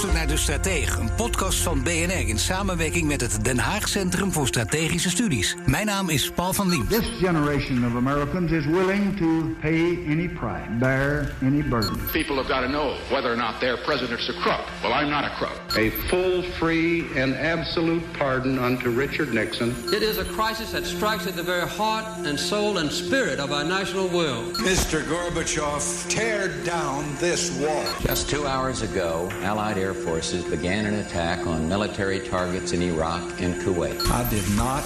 Tussen De Stratege, een podcast van BNR in samenwerking met het Den Haag Centrum voor Strategische Studies. Mijn naam is Paul van Liem. This generation of Americans is willing to pay any price, bear any burden. People have got to know whether or not their president's a crook. Well, I'm not a crook. A full, free, and absolute pardon unto Richard Nixon. It is a crisis that strikes at the very heart and soul and spirit of our national will. Mr. Gorbachev, tear down this wall. Just two hours ago, Allied air forces began an attack on military targets in Iraq and Kuwait. I did not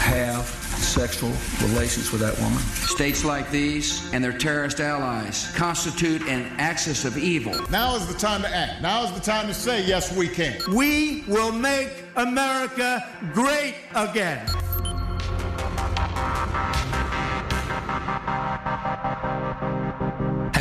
have sexual relations with that woman. States like these and their terrorist allies constitute an axis of evil. Now is the time to act. Now is the time to say, yes, we can. We will make America great again.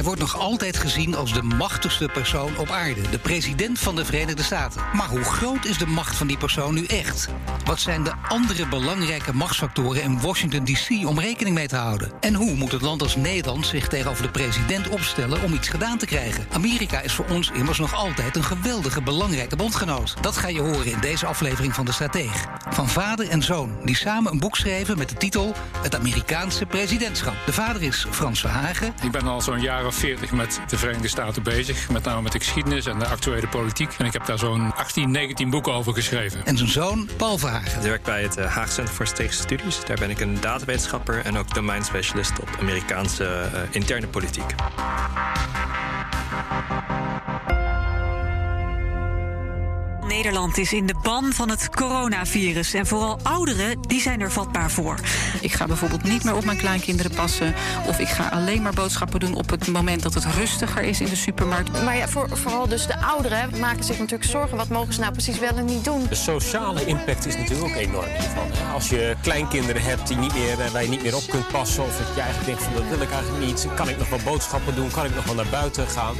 Wordt nog altijd gezien als de machtigste persoon op aarde, de president van de Verenigde Staten. Maar hoe groot is de macht van die persoon nu echt? Wat zijn de andere belangrijke machtsfactoren in Washington DC om rekening mee te houden? En hoe moet het land als Nederland zich tegenover de president opstellen om iets gedaan te krijgen? Amerika is voor ons immers nog altijd een geweldige belangrijke bondgenoot. Dat ga je horen in deze aflevering van De Strateeg. Van vader en zoon, die samen een boek schreven met de titel Het Amerikaanse presidentschap. De vader is Frans Verhagen. Ik ben al zo'n jaar of 40 met de Verenigde Staten bezig. Met name met de geschiedenis en de actuele politiek. En ik heb daar zo'n 18, 19 boeken over geschreven. En zijn zoon, Paul Verhagen. Ik werk bij het Haag Center voor Strategische Studies. Daar ben ik een datawetenschapper en ook domeinspecialist op Amerikaanse uh, interne politiek. Nederland is in de ban van het coronavirus. En vooral ouderen, die zijn er vatbaar voor. Ik ga bijvoorbeeld niet meer op mijn kleinkinderen passen. Of ik ga alleen maar boodschappen doen op het moment dat het rustiger is in de supermarkt. Maar ja, voor, vooral dus de ouderen maken zich natuurlijk zorgen. Wat mogen ze nou precies wel en niet doen? De sociale impact is natuurlijk ook enorm hiervan. Als je kleinkinderen hebt die niet meer, waar je niet meer op kunt passen... of dat je eigenlijk denkt van dat wil ik eigenlijk niet. Kan ik nog wel boodschappen doen? Kan ik nog wel naar buiten gaan?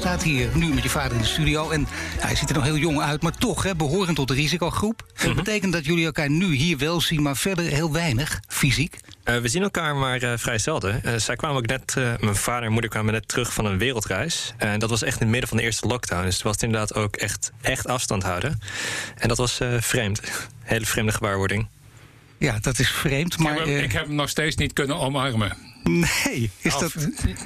Staat hier nu met je vader in de studio. En ja, hij ziet er nog heel jong uit, maar toch hè, behorend tot de risicogroep. Dat Mhm. betekent dat jullie elkaar nu hier wel zien, maar verder heel weinig fysiek. Uh, we zien elkaar maar uh, vrij zelden. Uh, zij kwamen ook net, mijn vader en moeder kwamen net terug van een wereldreis. En dat was echt in het midden van de eerste lockdown. Dus het was inderdaad ook echt, echt afstand houden. En dat was vreemd. Hele vreemde gewaarwording. Ja, dat is vreemd. Maar, ik, heb hem, ik heb hem nog steeds niet kunnen omarmen. Nee, is of, dat...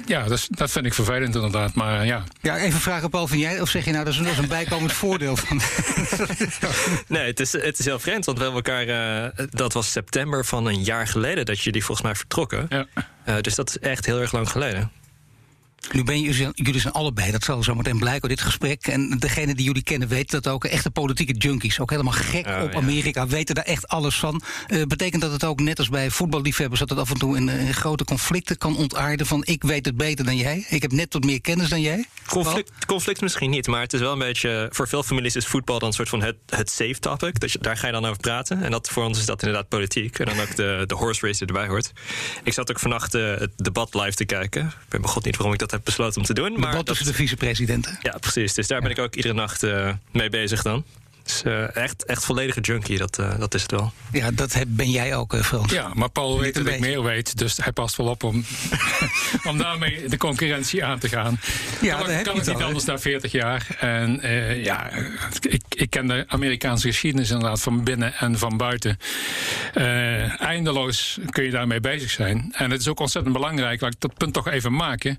Ja, dat, is, dat, vind ik vervelend inderdaad, maar ja. Ja, even vragen Paul, van jij, of zeg je nou dat is, dat is een bijkomend voordeel van... nee, het is, het is heel vreemd, want we hebben elkaar... Uh, dat was september van een jaar geleden dat jullie volgens mij vertrokken. Ja. Uh, dus dat is echt heel erg lang geleden. Nu ben je, jullie zijn allebei, dat zal zo meteen blijken uit dit gesprek. En degene die jullie kennen weten dat ook. Echte politieke junkies, ook helemaal gek oh, op ja. Amerika, weten daar echt alles van. Uh, betekent dat het ook, net als bij voetballiefhebbers, dat het af en toe in, in, grote conflicten kan ontaarden van ik weet het beter dan jij? Ik heb net wat meer kennis dan jij? Conflict, conflict misschien niet, maar het is wel een beetje... Voor veel families is voetbal dan een soort van het, het safe topic. Dus daar ga je dan over praten. En dat, voor ons is dat inderdaad politiek. En dan ook de, de horse race die erbij hoort. Ik zat ook vannacht uh, het debat live te kijken. Ik ben begot niet waarom ik dat heb besloten om te doen. Maar dat tussen de vicepresidenten. Ja, precies. Dus daar ben ik ook iedere nacht uh, mee bezig dan. Dus uh, echt, echt volledige junkie, dat, uh, dat is het wel. Ja, dat heb, ben jij ook, uh, Frans. Ja, maar Paul weet dat ik meer weet, dus hij past wel op om, om daarmee de concurrentie aan te gaan. Ja, kan, dat kan heb het niet al, anders na 40 jaar. En ja, ik, ik ken de Amerikaanse geschiedenis inderdaad van binnen en van buiten. eindeloos kun je daarmee bezig zijn. En het is ook ontzettend belangrijk, laat ik dat punt toch even maken.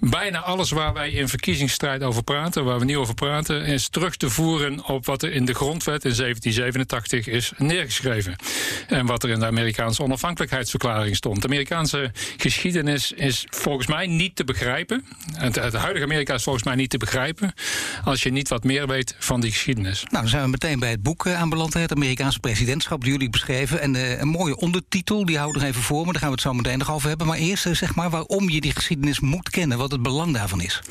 Bijna alles waar wij in verkiezingsstrijd over praten, waar we niet over praten, is terug te voeren op wat er in de grondwet in 1787 is neergeschreven. En wat er in de Amerikaanse onafhankelijkheidsverklaring stond. De Amerikaanse geschiedenis is volgens mij niet te begrijpen. Het, het huidige Amerika is volgens mij niet te begrijpen. als je niet wat meer weet van die geschiedenis. Nou, dan zijn we meteen bij het boek uh, aanbeland. Het Amerikaanse presidentschap, die jullie beschreven. En uh, een mooie ondertitel, die houden we even voor me. Daar gaan we het zo meteen nog over hebben. Maar eerst uh, zeg maar waarom je die geschiedenis moet kennen. Wat het belang daarvan is.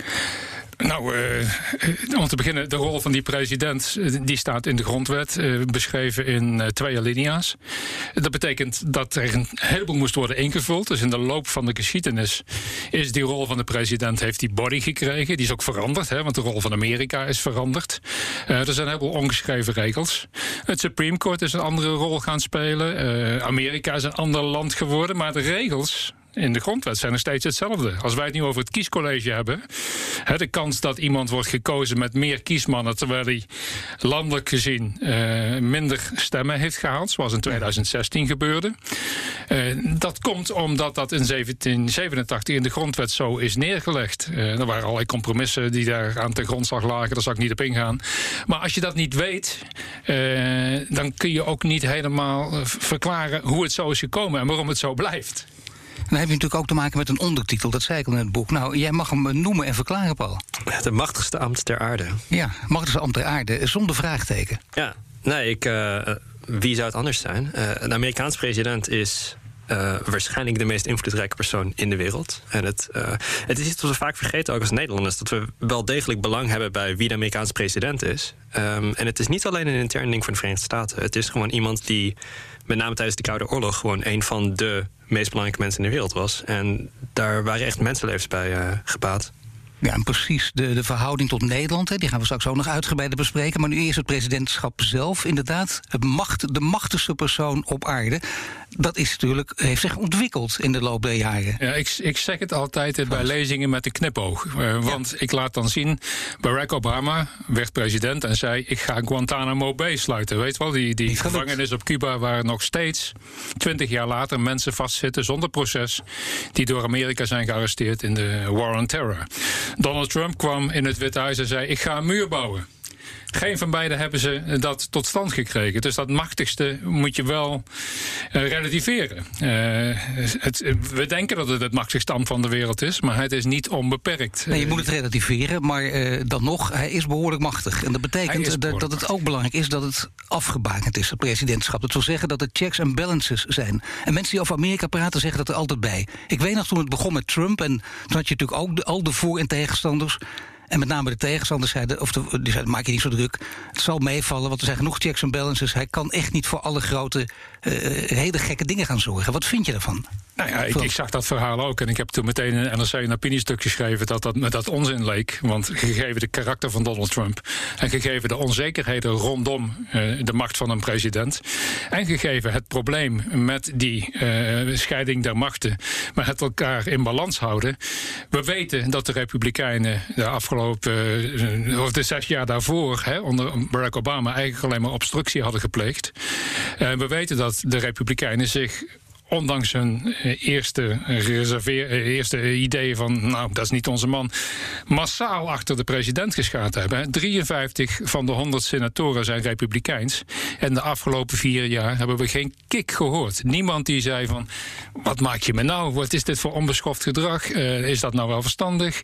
Nou, uh, om te beginnen, de rol van die president die staat in de grondwet, uh, beschreven in twee alinea's. Dat betekent dat er een heleboel moest worden ingevuld. Dus in de loop van de geschiedenis is die rol van de president heeft die body gekregen. Die is ook veranderd, hè, want de rol van Amerika is veranderd. er zijn een heleboel ongeschreven regels. Het Supreme Court is een andere rol gaan spelen. Amerika is een ander land geworden, maar de regels in de grondwet zijn nog steeds hetzelfde. Als wij het nu over het kiescollege hebben, hè, de kans dat iemand wordt gekozen met meer kiesmannen, terwijl hij landelijk gezien uh, minder stemmen heeft gehaald, zoals in 2016 gebeurde. Uh, dat komt omdat dat in 1787 in de grondwet zo is neergelegd. Uh, er waren allerlei compromissen die daar aan ten grondslag lagen, daar zal ik niet op ingaan. Maar als je dat niet weet, dan kun je ook niet helemaal verklaren hoe het zo is gekomen en waarom het zo blijft. Dan heb je natuurlijk ook te maken met een ondertitel. Dat zei ik al in het boek. Nou, jij mag hem noemen en verklaren, Paul. De machtigste ambt ter aarde. Ja, machtigste ambt ter aarde, zonder vraagteken. Ja, nee, ik, uh, wie zou het anders zijn? Uh, een Amerikaans president is uh, waarschijnlijk de meest invloedrijke persoon in de wereld. En het, uh, het is iets wat we vaak vergeten, ook als Nederlanders, dat we wel degelijk belang hebben bij wie de Amerikaanse president is. Um, en het is niet alleen een intern ding van de Verenigde Staten. Het is gewoon iemand die, met name tijdens de Koude Oorlog, gewoon een van de meest belangrijke mensen in de wereld was. En daar waren echt mensenlevens bij uh, gebaat. Ja, en precies de, de verhouding tot Nederland, hè, die gaan we straks ook nog uitgebreider bespreken. Maar nu eerst het presidentschap zelf, inderdaad. Het macht, de machtigste persoon op aarde. Dat is natuurlijk, heeft zich ontwikkeld in de loop der jaren. Ja, ik, ik zeg het altijd bij lezingen met de knipoog. Uh, want ja. ik laat dan zien, Barack Obama werd president en zei... ik ga Guantanamo Bay sluiten. Weet wel, die, die gevangenis op Cuba waar nog steeds... twintig jaar later mensen vastzitten zonder proces... die door Amerika zijn gearresteerd in de War on Terror. Donald Trump kwam in het Witte Huis en zei: Ik ga een muur bouwen. Geen van beiden hebben ze dat tot stand gekregen. Dus dat machtigste moet je wel uh, relativeren. Uh, het, we denken dat het het machtigste ambt van de wereld is, maar het is niet onbeperkt. Nee, je moet het relativeren, maar dan nog, hij is behoorlijk machtig. En dat betekent dat, dat het ook belangrijk is dat het afgebakend is, het presidentschap. Dat wil zeggen dat er checks en balances zijn. En mensen die over Amerika praten zeggen dat er altijd bij. Ik weet nog toen het begon met Trump, en toen had je natuurlijk ook de, al de voor- en tegenstanders. En met name de tegenstanders zeiden, of de, die zeiden, maak je niet zo druk. Het zal meevallen, want er zijn genoeg checks en balances. Hij kan echt niet voor alle grote, uh, hele gekke dingen gaan zorgen. Wat vind je daarvan? Nou ik, ik, zag dat verhaal ook. En ik heb toen meteen in NRC een opiniestuk geschreven dat dat dat onzin leek. Want gegeven de karakter van Donald Trump. En gegeven de onzekerheden rondom uh, de macht van een president. En gegeven het probleem met die uh, scheiding der machten. Maar het elkaar in balans houden. We weten dat de Republikeinen de afgelopen. of de zes jaar daarvoor. Hè, onder Barack Obama eigenlijk alleen maar obstructie hadden gepleegd. we weten dat de Republikeinen zich ondanks hun eerste, reserveer, eerste idee van, nou, dat is niet onze man, massaal achter de president geschaad hebben. 53 van de 100 senatoren zijn republikeins. En de afgelopen vier jaar hebben we geen kick gehoord. Niemand die zei van, wat maak je me nou? Wat is dit voor onbeschoft gedrag? Is dat nou wel verstandig?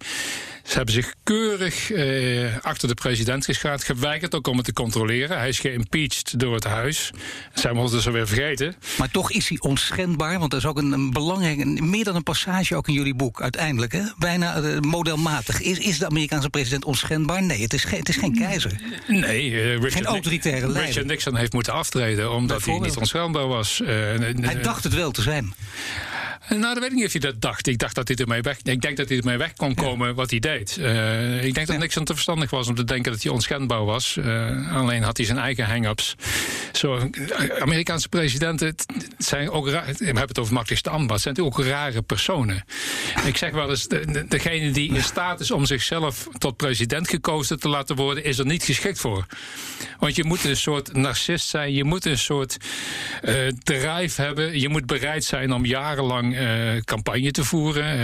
Ze hebben zich keurig eh, achter de president geschaad. Geweigerd ook om het te controleren. Hij is geïmpeached door het huis. Zijn we ons dus alweer vergeten. Maar toch is hij onschendbaar. Want dat is ook een, een belangrijke... meer dan een passage ook in jullie boek uiteindelijk. Hè? Bijna uh, modelmatig. Is, is de Amerikaanse president onschendbaar? Nee, het is, geen, het is geen keizer. Nee. Uh, Richard geen autoritaire leider. Richard Nixon heeft moeten aftreden omdat hij niet onschendbaar was. hij dacht het wel te zijn. Nou, dat weet ik niet of hij dat dacht. Ik dacht dat hij ermee weg. Ik denk dat hij ermee weg kon komen ja. wat hij deed. Uh, ik denk dat ja. Nixon te verstandig was om te denken dat hij onschendbaar was. Uh, alleen had hij zijn eigen hang-ups. Zo, Amerikaanse presidenten zijn ook raar. We hebben het over machtigste ambacht. Zijn natuurlijk ook rare personen. ik zeg wel eens: de, de, degene die in staat is om zichzelf tot president gekozen te laten worden, is er niet geschikt voor. Want je moet een soort narcist zijn. Je moet een soort uh, drive hebben. Je moet bereid zijn om jarenlang uh, campagne te voeren.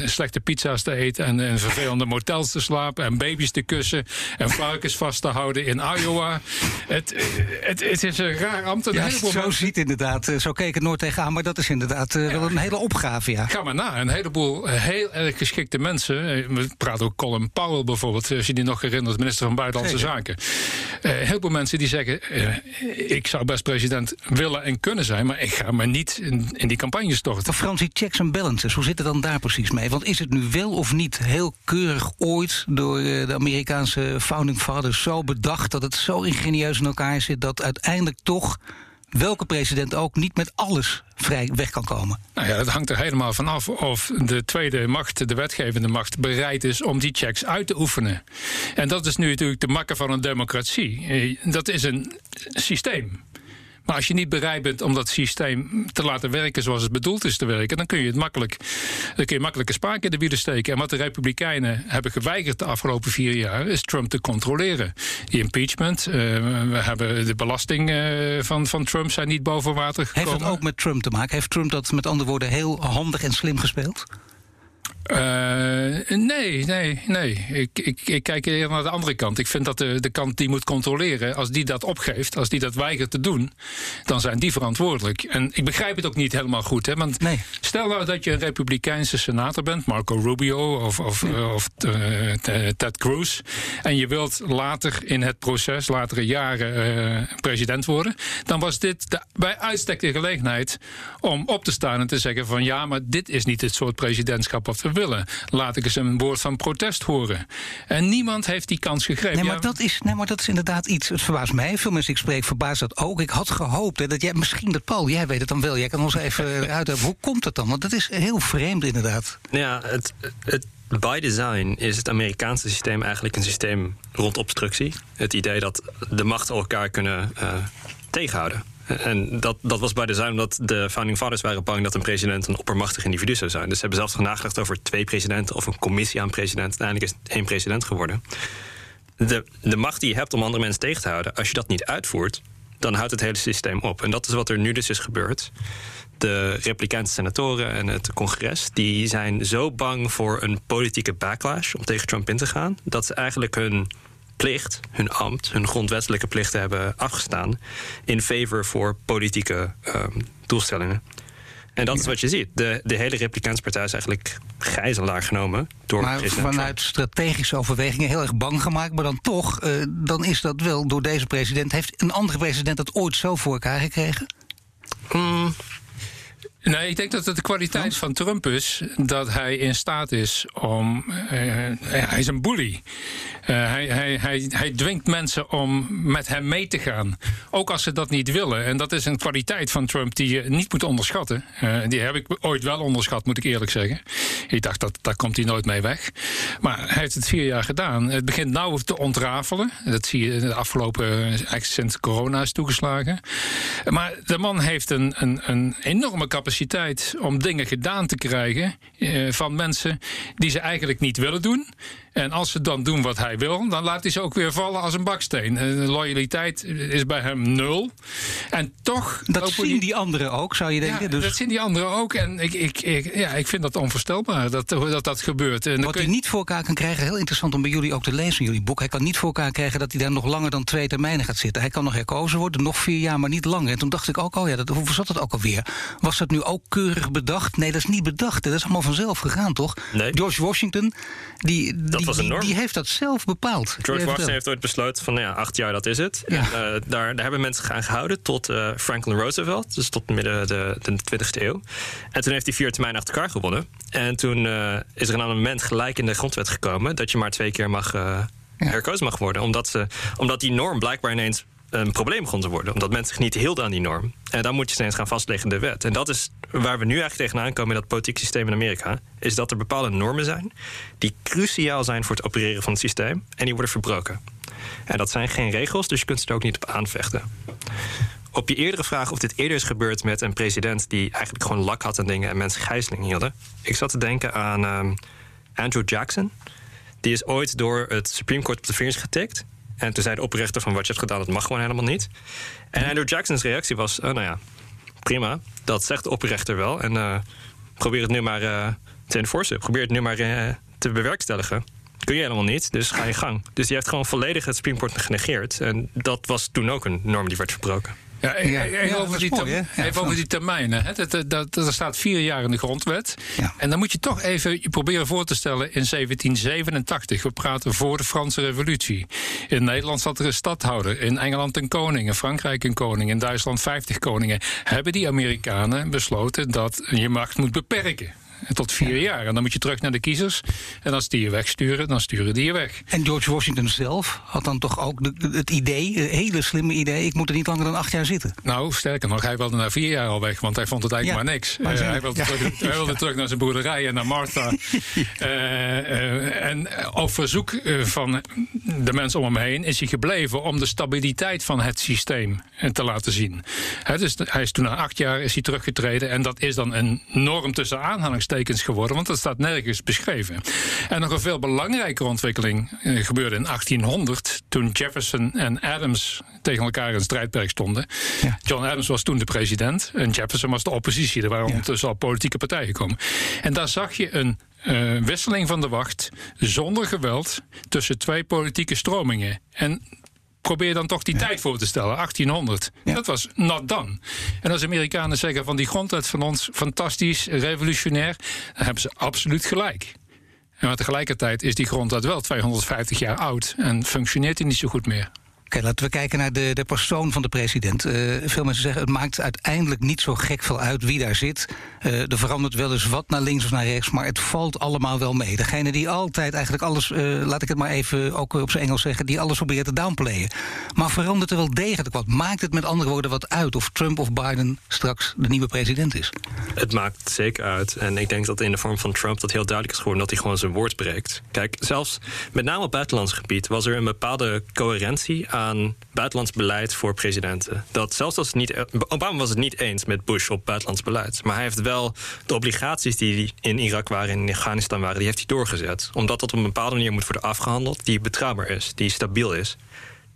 Uh, slechte pizza's te eten en in vervelende motels te slapen. En baby's te kussen. En varkens vast te houden in Iowa. Het, het, het is een raar ambt. Ja, zo ziet inderdaad, zo zo keek het nooit tegenaan. Maar dat is inderdaad uh, wel een hele opgave, ja. Ga maar na. Een heleboel heel erg geschikte mensen. We praten ook Colin Powell bijvoorbeeld, als je die nog herinnert, minister van Buitenlandse Zaken. Heel veel mensen die zeggen: ik zou best president willen en kunnen zijn, maar ik ga maar niet in, in die campagne storten. Fransie, checks en balances, hoe zit het dan daar precies mee? Want is het nu wel of niet heel keurig ooit door de Amerikaanse founding fathers zo bedacht dat het zo ingenieus in elkaar zit dat uiteindelijk toch welke president ook niet met alles vrij weg kan komen. Nou ja, het hangt er helemaal van af of de tweede macht, de wetgevende macht, bereid is om die checks uit te oefenen. En dat is nu natuurlijk de makker van een democratie. Eh, dat is een systeem. Maar als je niet bereid bent om dat systeem te laten werken zoals het bedoeld is te werken, dan kun je het makkelijk, dan kun je makkelijke spaak in de wielen steken. En wat de Republikeinen hebben geweigerd de afgelopen vier jaar, is Trump te controleren. Die impeachment, uh, we hebben de belasting uh, van, van Trump zijn niet boven water gekomen. Heeft dat ook met Trump te maken? Heeft Trump dat met andere woorden heel handig en slim gespeeld? Uh, nee, nee, nee. Ik, ik, ik kijk eerder naar de andere kant. Ik vind dat de, de kant die moet controleren, als die dat opgeeft, als die dat weigert te doen, dan zijn die verantwoordelijk. En ik begrijp het ook niet helemaal goed. Hè, want nee. stel nou dat je een Republikeinse senator bent, Marco Rubio of, of, nee. of uh, Ted Cruz, en je wilt later in het proces, latere jaren, uh, president worden, dan was dit de, bij uitstek de gelegenheid om op te staan en te zeggen van ja, maar dit is niet het soort presidentschap wat we willen. Laat ik eens een woord van protest horen. En niemand heeft die kans gegrepen. Nee, maar, ja, dat, is, nee, maar dat is inderdaad iets. Het verbaast mij. Veel mensen ik spreek verbaast dat ook. Ik had gehoopt hè, dat jij misschien dat Paul, jij weet het dan wel. Jij kan ons even uitleggen. Hoe komt dat dan? Want dat is heel vreemd inderdaad. Ja, het, het by design is het Amerikaanse systeem eigenlijk een systeem rond obstructie. Het idee dat de machten elkaar kunnen uh, tegenhouden. En dat, dat was bij de zuin omdat de founding fathers waren bang dat een president een oppermachtig individu zou zijn. Dus ze hebben zelfs nagedacht over twee presidenten of een commissie aan presidenten. Uiteindelijk is het één president geworden. De, de macht die je hebt om andere mensen tegen te houden, als je dat niet uitvoert, dan houdt het hele systeem op. En dat is wat er nu dus is gebeurd. De Republikeinse senatoren en het congres die zijn zo bang voor een politieke backlash om tegen Trump in te gaan, dat ze eigenlijk hun plicht, hun ambt, hun grondwettelijke plichten hebben afgestaan in favor voor politieke um, doelstellingen. En dat is wat je ziet. De, de hele Republikeinse partij is eigenlijk gijzelaar genomen door maar vanuit Trump. strategische overwegingen heel erg bang gemaakt. Maar dan toch, uh, dan is dat wel door deze president. Heeft een andere president dat ooit zo voor elkaar gekregen? Mm. Nee, ik denk dat het de kwaliteit van Trump is dat hij in staat is om. Uh, hij is een bully. Uh, hij, hij, hij, hij dwingt mensen om met hem mee te gaan. Ook als ze dat niet willen. En dat is een kwaliteit van Trump die je niet moet onderschatten. Uh, die heb ik ooit wel onderschat, moet ik eerlijk zeggen. Ik dacht dat daar komt hij nooit mee weg. Maar hij heeft het vier jaar gedaan. Het begint nou te ontrafelen. Dat zie je de afgelopen. Eigenlijk sinds corona is toegeslagen. Maar de man heeft een, een, een enorme capaciteit om dingen gedaan te krijgen. Uh, van mensen die ze eigenlijk niet willen doen. En als ze dan doen wat hij wil, dan laat hij ze ook weer vallen als een baksteen. De loyaliteit is bij hem nul. En toch. Dat zien die... die anderen ook, zou je denken? Ja, dus... dat zien die anderen ook. En ik, ik, ik, ja, ik vind dat onvoorstelbaar dat dat, dat gebeurt. En wat hij je... niet voor elkaar kan krijgen, heel interessant om bij jullie ook te lezen in jullie boek. Hij kan niet voor elkaar krijgen dat hij daar nog langer dan twee termijnen gaat zitten. Hij kan nog herkozen worden, nog vier jaar, maar niet langer. En toen dacht ik ook, oh ja, dat, hoe zat dat ook alweer? Was dat nu ook keurig bedacht? Nee, dat is niet bedacht. Dat is allemaal vanzelf gegaan, toch? Nee. George Washington, die. Dat die, was een norm. Die heeft dat zelf bepaald. George Washington heeft ooit besloten van nou ja, acht jaar, dat is het. Ja. En, uh, daar, daar hebben mensen gaan gehouden tot uh, Franklin Roosevelt, dus tot midden de, de 20e eeuw. En toen heeft hij vier termijnen achter elkaar gewonnen. En toen uh, is er een amendement gelijk in de grondwet gekomen dat je maar twee keer mag herkozen mag worden. Omdat, ze, omdat die norm blijkbaar ineens een probleem begon te worden. Omdat mensen zich niet hielden aan die norm. En dan moet je steeds gaan vastleggen in de wet. En dat is waar we nu eigenlijk tegenaan komen in dat politiek systeem in Amerika. Is dat er bepaalde normen zijn die cruciaal zijn voor het opereren van het systeem. En die worden verbroken. En dat zijn geen regels, dus je kunt ze er ook niet op aanvechten. Op je eerdere vraag of dit eerder is gebeurd met een president die eigenlijk gewoon lak had aan dingen en mensen gijzeling hielden. Ik zat te denken aan um, Andrew Jackson. Die is ooit door het Supreme Court op de vingers getikt. En toen zei de oprichter van wat je hebt gedaan, dat mag gewoon helemaal niet. En Andrew Jackson's reactie was, oh, nou ja, prima. Dat zegt de oprichter wel. En uh, probeer het nu maar uh, te enforcen. Probeer het nu maar te bewerkstelligen. Kun je helemaal niet, dus ga je gang. Dus die heeft gewoon volledig het Supreme Court genegeerd. En dat was toen ook een norm die werd verbroken. Ja, even, over, die mooi, even over die termijnen. Hè. Dat, dat, dat, er staat vier jaar in de grondwet. En dan moet je toch even proberen voor te stellen in 1787. We praten voor de Franse Revolutie. In Nederland zat er een stadhouder. In Engeland een koning. In Frankrijk een koning. In Duitsland 50 koningen. Hebben die Amerikanen besloten dat je macht moet beperken tot vier jaar. En dan moet je terug naar de kiezers. En als die je wegsturen, dan sturen die je weg. En George Washington zelf had dan toch ook het idee, een hele slimme idee... ik moet er niet langer dan acht jaar zitten. Nou, sterker nog, hij wilde na vier jaar al weg... want hij vond het eigenlijk maar niks. Maar uh, hij, wilde, terug, hij wilde terug naar zijn boerderij en naar Martha. uh, uh, en op verzoek van de mensen om hem heen is hij gebleven... om de stabiliteit van het systeem te laten zien. dus hij is toen na acht jaar is hij teruggetreden... en dat is dan een norm tussen aanhalingstekens geworden, want dat staat nergens beschreven. En nog een veel belangrijkere ontwikkeling eh, gebeurde in 1800, toen Jefferson en Adams tegen elkaar in strijdperk stonden. John Adams was toen de president en Jefferson was de oppositie. Er waren ondertussen al politieke partijen gekomen. En daar zag je een uh, wisseling van de wacht zonder geweld tussen twee politieke stromingen. En probeer dan toch die tijd voor te stellen, 1800. Dat was not done. En als Amerikanen zeggen van die grondwet van ons fantastisch, revolutionair, dan hebben ze absoluut gelijk. En maar tegelijkertijd is die grondwet wel 250 jaar oud en functioneert die niet zo goed meer. Oké, laten we kijken naar de, de persoon van de president. Uh, veel mensen zeggen, het maakt uiteindelijk niet zo gek veel uit wie daar zit. Uh, er verandert wel eens wat naar links of naar rechts, maar het valt allemaal wel mee. Degene die altijd eigenlijk alles, uh, laat ik het maar even ook op zijn Engels zeggen, die alles probeert te downplayen. Maar verandert er wel degelijk wat? Maakt het met andere woorden wat uit of Trump of Biden straks de nieuwe president is? Het maakt zeker uit. En ik denk dat in de vorm van Trump dat heel duidelijk is geworden dat hij gewoon zijn woord breekt. Kijk, zelfs met name op buitenlands gebied was er een bepaalde coherentie aan buitenlands beleid voor presidenten. Dat zelfs als het niet. Obama was het niet eens met Bush op buitenlands beleid. Maar hij heeft wel de obligaties die in Irak waren en in Afghanistan waren, die heeft hij doorgezet. Omdat dat op een bepaalde manier moet worden afgehandeld, die betrouwbaar is, die stabiel is.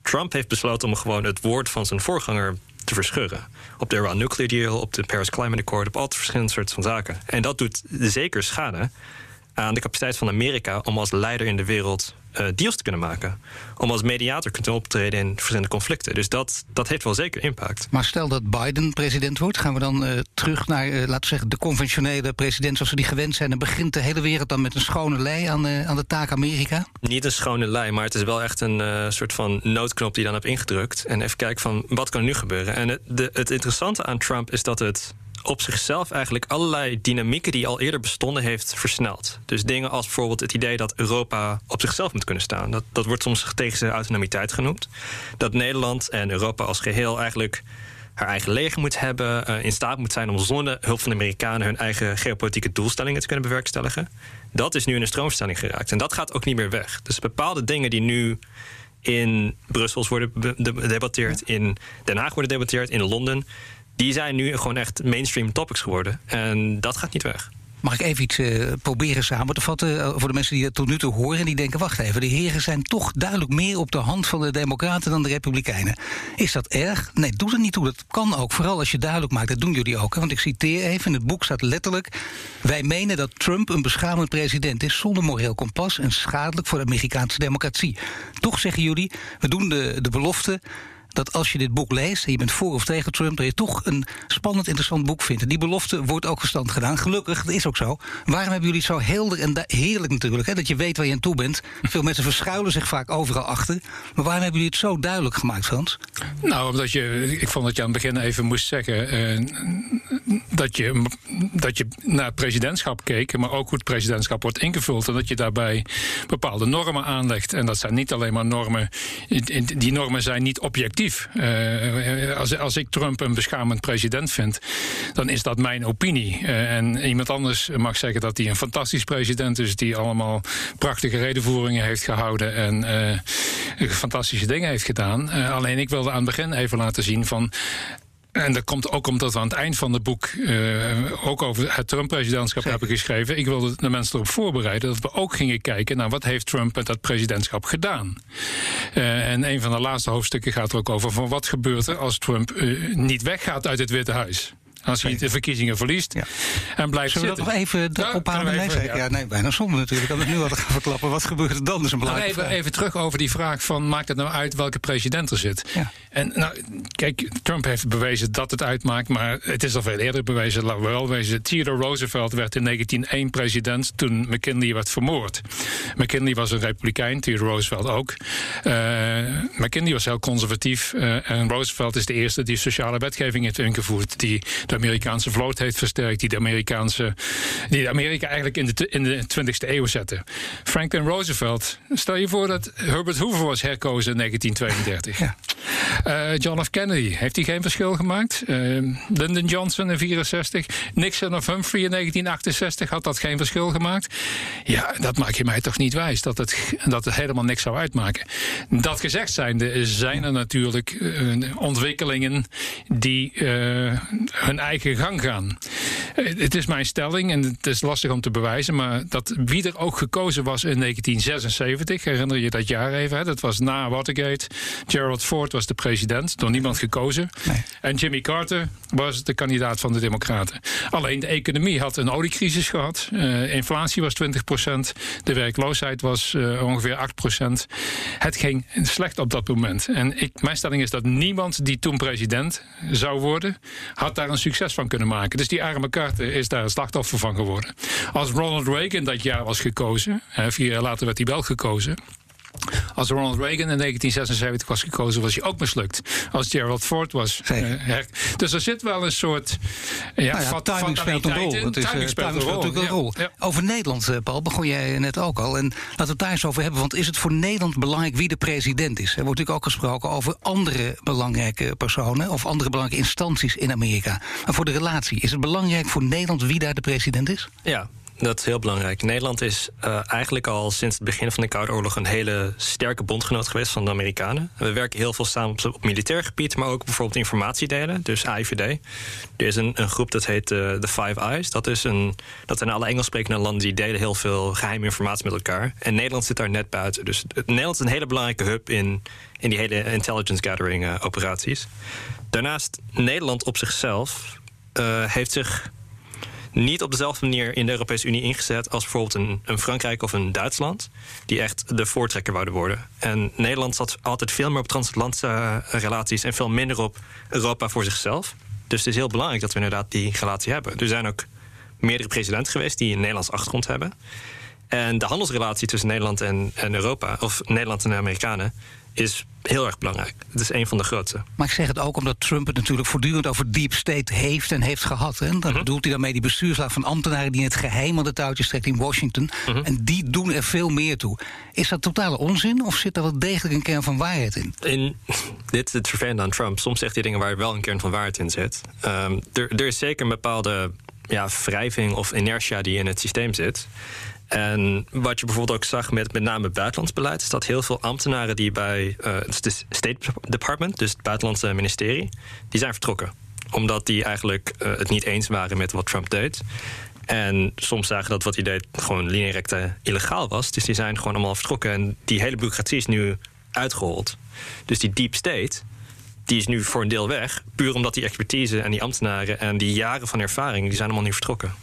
Trump heeft besloten om gewoon het woord van zijn voorganger te verscheuren. Op de Iran Nuclear Deal, op de Paris Climate Accord, op al verschillende soorten van zaken. En dat doet zeker schade aan de capaciteit van Amerika om als leider in de wereld uh, deals te kunnen maken. Om als mediator te kunnen optreden in verschillende conflicten. Dus dat, dat heeft wel zeker impact. Maar stel dat Biden president wordt, gaan we dan uh, terug naar, uh, laten we zeggen, de conventionele president zoals we die gewend zijn. En begint de hele wereld dan met een schone lei aan de, aan de taak Amerika? Niet een schone lei, maar het is wel echt een soort van noodknop die je dan hebt ingedrukt. En even kijken van wat kan er nu gebeuren. En het, de, het interessante aan Trump is dat het op zichzelf eigenlijk allerlei dynamieken die al eerder bestonden heeft versneld. Dus dingen als bijvoorbeeld het idee dat Europa op zichzelf moet kunnen staan. Dat, dat wordt soms tegen zijn autonomiteit genoemd. Dat Nederland en Europa als geheel eigenlijk haar eigen leger moet hebben, uh, in staat moet zijn om zonder hulp van de Amerikanen hun eigen geopolitieke doelstellingen te kunnen bewerkstelligen. Dat is nu in een stroomstelling geraakt. En dat gaat ook niet meer weg. Dus bepaalde dingen die nu in Brussel worden gedebatteerd, in Den Haag worden gedebatteerd, in Londen die zijn nu gewoon echt mainstream topics geworden. En dat gaat niet weg. Mag ik even iets uh, proberen samen te vatten uh, voor de mensen die het tot nu toe horen en die denken: wacht even, de heren zijn toch duidelijk meer op de hand van de Democraten dan de Republikeinen. Is dat erg? Nee, doe er niet toe. Dat kan ook. Vooral als je duidelijk maakt, dat doen jullie ook. Hè? Want ik citeer even: in het boek staat letterlijk: Wij menen dat Trump een beschamend president is zonder moreel kompas en schadelijk voor de Amerikaanse democratie. Toch zeggen jullie: we doen de, de belofte dat als je dit boek leest en je bent voor of tegen Trump, dat je toch een spannend, interessant boek vindt. Die belofte wordt ook gestand gedaan. Gelukkig, dat is ook zo. Waarom hebben jullie het zo helder en heerlijk natuurlijk, hè, dat je weet waar je aan toe bent? Veel mensen verschuilen zich vaak overal achter. Maar waarom hebben jullie het zo duidelijk gemaakt, Frans? Nou, omdat je, ik vond dat je aan het begin even moest zeggen uh, dat, je, dat je naar het presidentschap keek, maar ook hoe het presidentschap wordt ingevuld. En dat je daarbij bepaalde normen aanlegt. En dat zijn niet alleen maar normen, die normen zijn niet objectief uh, als, als ik Trump een beschamend president vind, dan is dat mijn opinie. Uh, en iemand anders mag zeggen dat hij een fantastisch president is, die allemaal prachtige redenvoeringen heeft gehouden en uh, fantastische dingen heeft gedaan. alleen ik wilde aan het begin even laten zien van en dat komt ook omdat we aan het eind van het boek uh, ook over het Trump-presidentschap hebben geschreven. Ik wilde de mensen erop voorbereiden dat we ook gingen kijken naar wat heeft Trump met dat presidentschap gedaan. Uh, en een van de laatste hoofdstukken gaat er ook over van wat gebeurt er als Trump uh, niet weggaat uit het Witte Huis. Als hij de verkiezingen verliest en blijft Zullen we zitten. nog even Ja, ophalen? Nee, even, ja. nee, bijna zonde natuurlijk. Kan het nu al gaan verklappen. Wat gebeurt er dan? Dat is een Nou, belangrijke even, even terug over die vraag van maakt het nou uit welke president er zit? En nou, kijk, Trump heeft bewezen dat het uitmaakt, maar het is al veel eerder bewezen. Laten we wel wezen. Theodore Roosevelt werd in 1901 president toen McKinley werd vermoord. McKinley was een republikein, Theodore Roosevelt ook. Eh, McKinley was heel conservatief eh, en Roosevelt is de eerste die sociale wetgeving heeft ingevoerd, die de Amerikaanse vloot heeft versterkt, die de Amerikaanse, die Amerika eigenlijk in de, in de 20e eeuw zette. Franklin Roosevelt, stel je voor dat Herbert Hoover was herkozen in 1932. Eh, John F. Kennedy, heeft hij geen verschil gemaakt? Eh, Lyndon Johnson in 64, Nixon of Humphrey in 1968, had dat geen verschil gemaakt? Ja, dat maak je mij toch niet wijs, dat het, dat het helemaal niks zou uitmaken. Dat gezegd zijnde, zijn er natuurlijk eh, ontwikkelingen die hun eigen gang gaan. Eh, het is mijn stelling, en het is lastig om te bewijzen, maar dat wie er ook gekozen was in 1976, herinner je dat jaar even, hè? dat was na Watergate. Gerald Ford was de president, door niemand gekozen. En Jimmy Carter was de kandidaat van de Democraten. Alleen de economie had een oliecrisis gehad. Eh, inflatie was 20%. De werkloosheid was eh, ongeveer 8%. Het ging slecht op dat moment. En ik, mijn stelling is dat niemand die toen president zou worden, had daar een succes van kunnen maken. Dus die arme Carter is daar een slachtoffer van geworden. Als Ronald Reagan dat jaar was gekozen, vier jaar later werd hij wel gekozen. Als Ronald Reagan in 1976 was gekozen, was hij ook mislukt. Als Gerald Ford was. eh, her- dus er zit wel een soort. Ja, Nou ja, timing speelt een rol. Het is, eh, Timing speelt timing een rol. natuurlijk een rol. Ja. Over Nederland, eh, Paul, begon jij net ook al. En laten we het daar eens over hebben. Want is het voor Nederland belangrijk wie de president is? Er wordt natuurlijk ook gesproken over andere belangrijke personen... of andere belangrijke instanties in Amerika. Maar voor de relatie, is het belangrijk voor Nederland wie daar de president is? Ja, dat is heel belangrijk. Nederland is eh, eigenlijk al sinds het begin van de Koude Oorlog een hele sterke bondgenoot geweest van de Amerikanen. We werken heel veel samen op, militair gebied, maar ook bijvoorbeeld informatie delen, dus AIVD. Er is een, een groep dat heet eh, de Five Eyes. Dat, is een, dat zijn alle Engels sprekende landen die delen heel veel geheime informatie met elkaar. En Nederland zit daar net buiten. Dus Nederland is een hele belangrijke hub in, in die hele intelligence gathering eh, operaties. Daarnaast, Nederland op zichzelf heeft zich niet op dezelfde manier in de Europese Unie ingezet als bijvoorbeeld een, een Frankrijk of een Duitsland, die echt de voortrekker wouden worden. En Nederland zat altijd veel meer op transatlantische eh, relaties en veel minder op Europa voor zichzelf. Dus het is heel belangrijk dat we inderdaad die relatie hebben. Er zijn ook meerdere presidenten geweest die een Nederlands achtergrond hebben. En de handelsrelatie tussen Nederland en, en Europa, of Nederland en de Amerikanen, is heel erg belangrijk. Het is een van de grootste. Maar ik zeg het ook omdat Trump het natuurlijk voortdurend over deep state heeft en heeft gehad. Hè? Dan bedoelt hij daarmee die bestuurslaag van ambtenaren die in het geheim aan de touwtjes trekken in Washington. En die doen er veel meer toe. Is dat totale onzin of zit er wel degelijk een kern van waarheid in? In, dit is het vervelende aan Trump. Soms zegt hij dingen waar wel een kern van waarheid in zit. Ehm, er, er is zeker een bepaalde ja, wrijving of inertia die in het systeem zit. En wat je bijvoorbeeld ook zag met met name buitenlands beleid... is dat heel veel ambtenaren die bij eh, het State Department... dus het buitenlandse ministerie, die zijn vertrokken. Omdat die eigenlijk eh, het niet eens waren met wat Trump deed. En soms zagen dat wat hij deed gewoon lineair illegaal was. Dus die zijn gewoon allemaal vertrokken. En die hele bureaucratie is nu uitgehold. Dus die deep state, die is nu voor een deel weg. Puur omdat die expertise en die ambtenaren en die jaren van ervaring, die zijn allemaal nu vertrokken.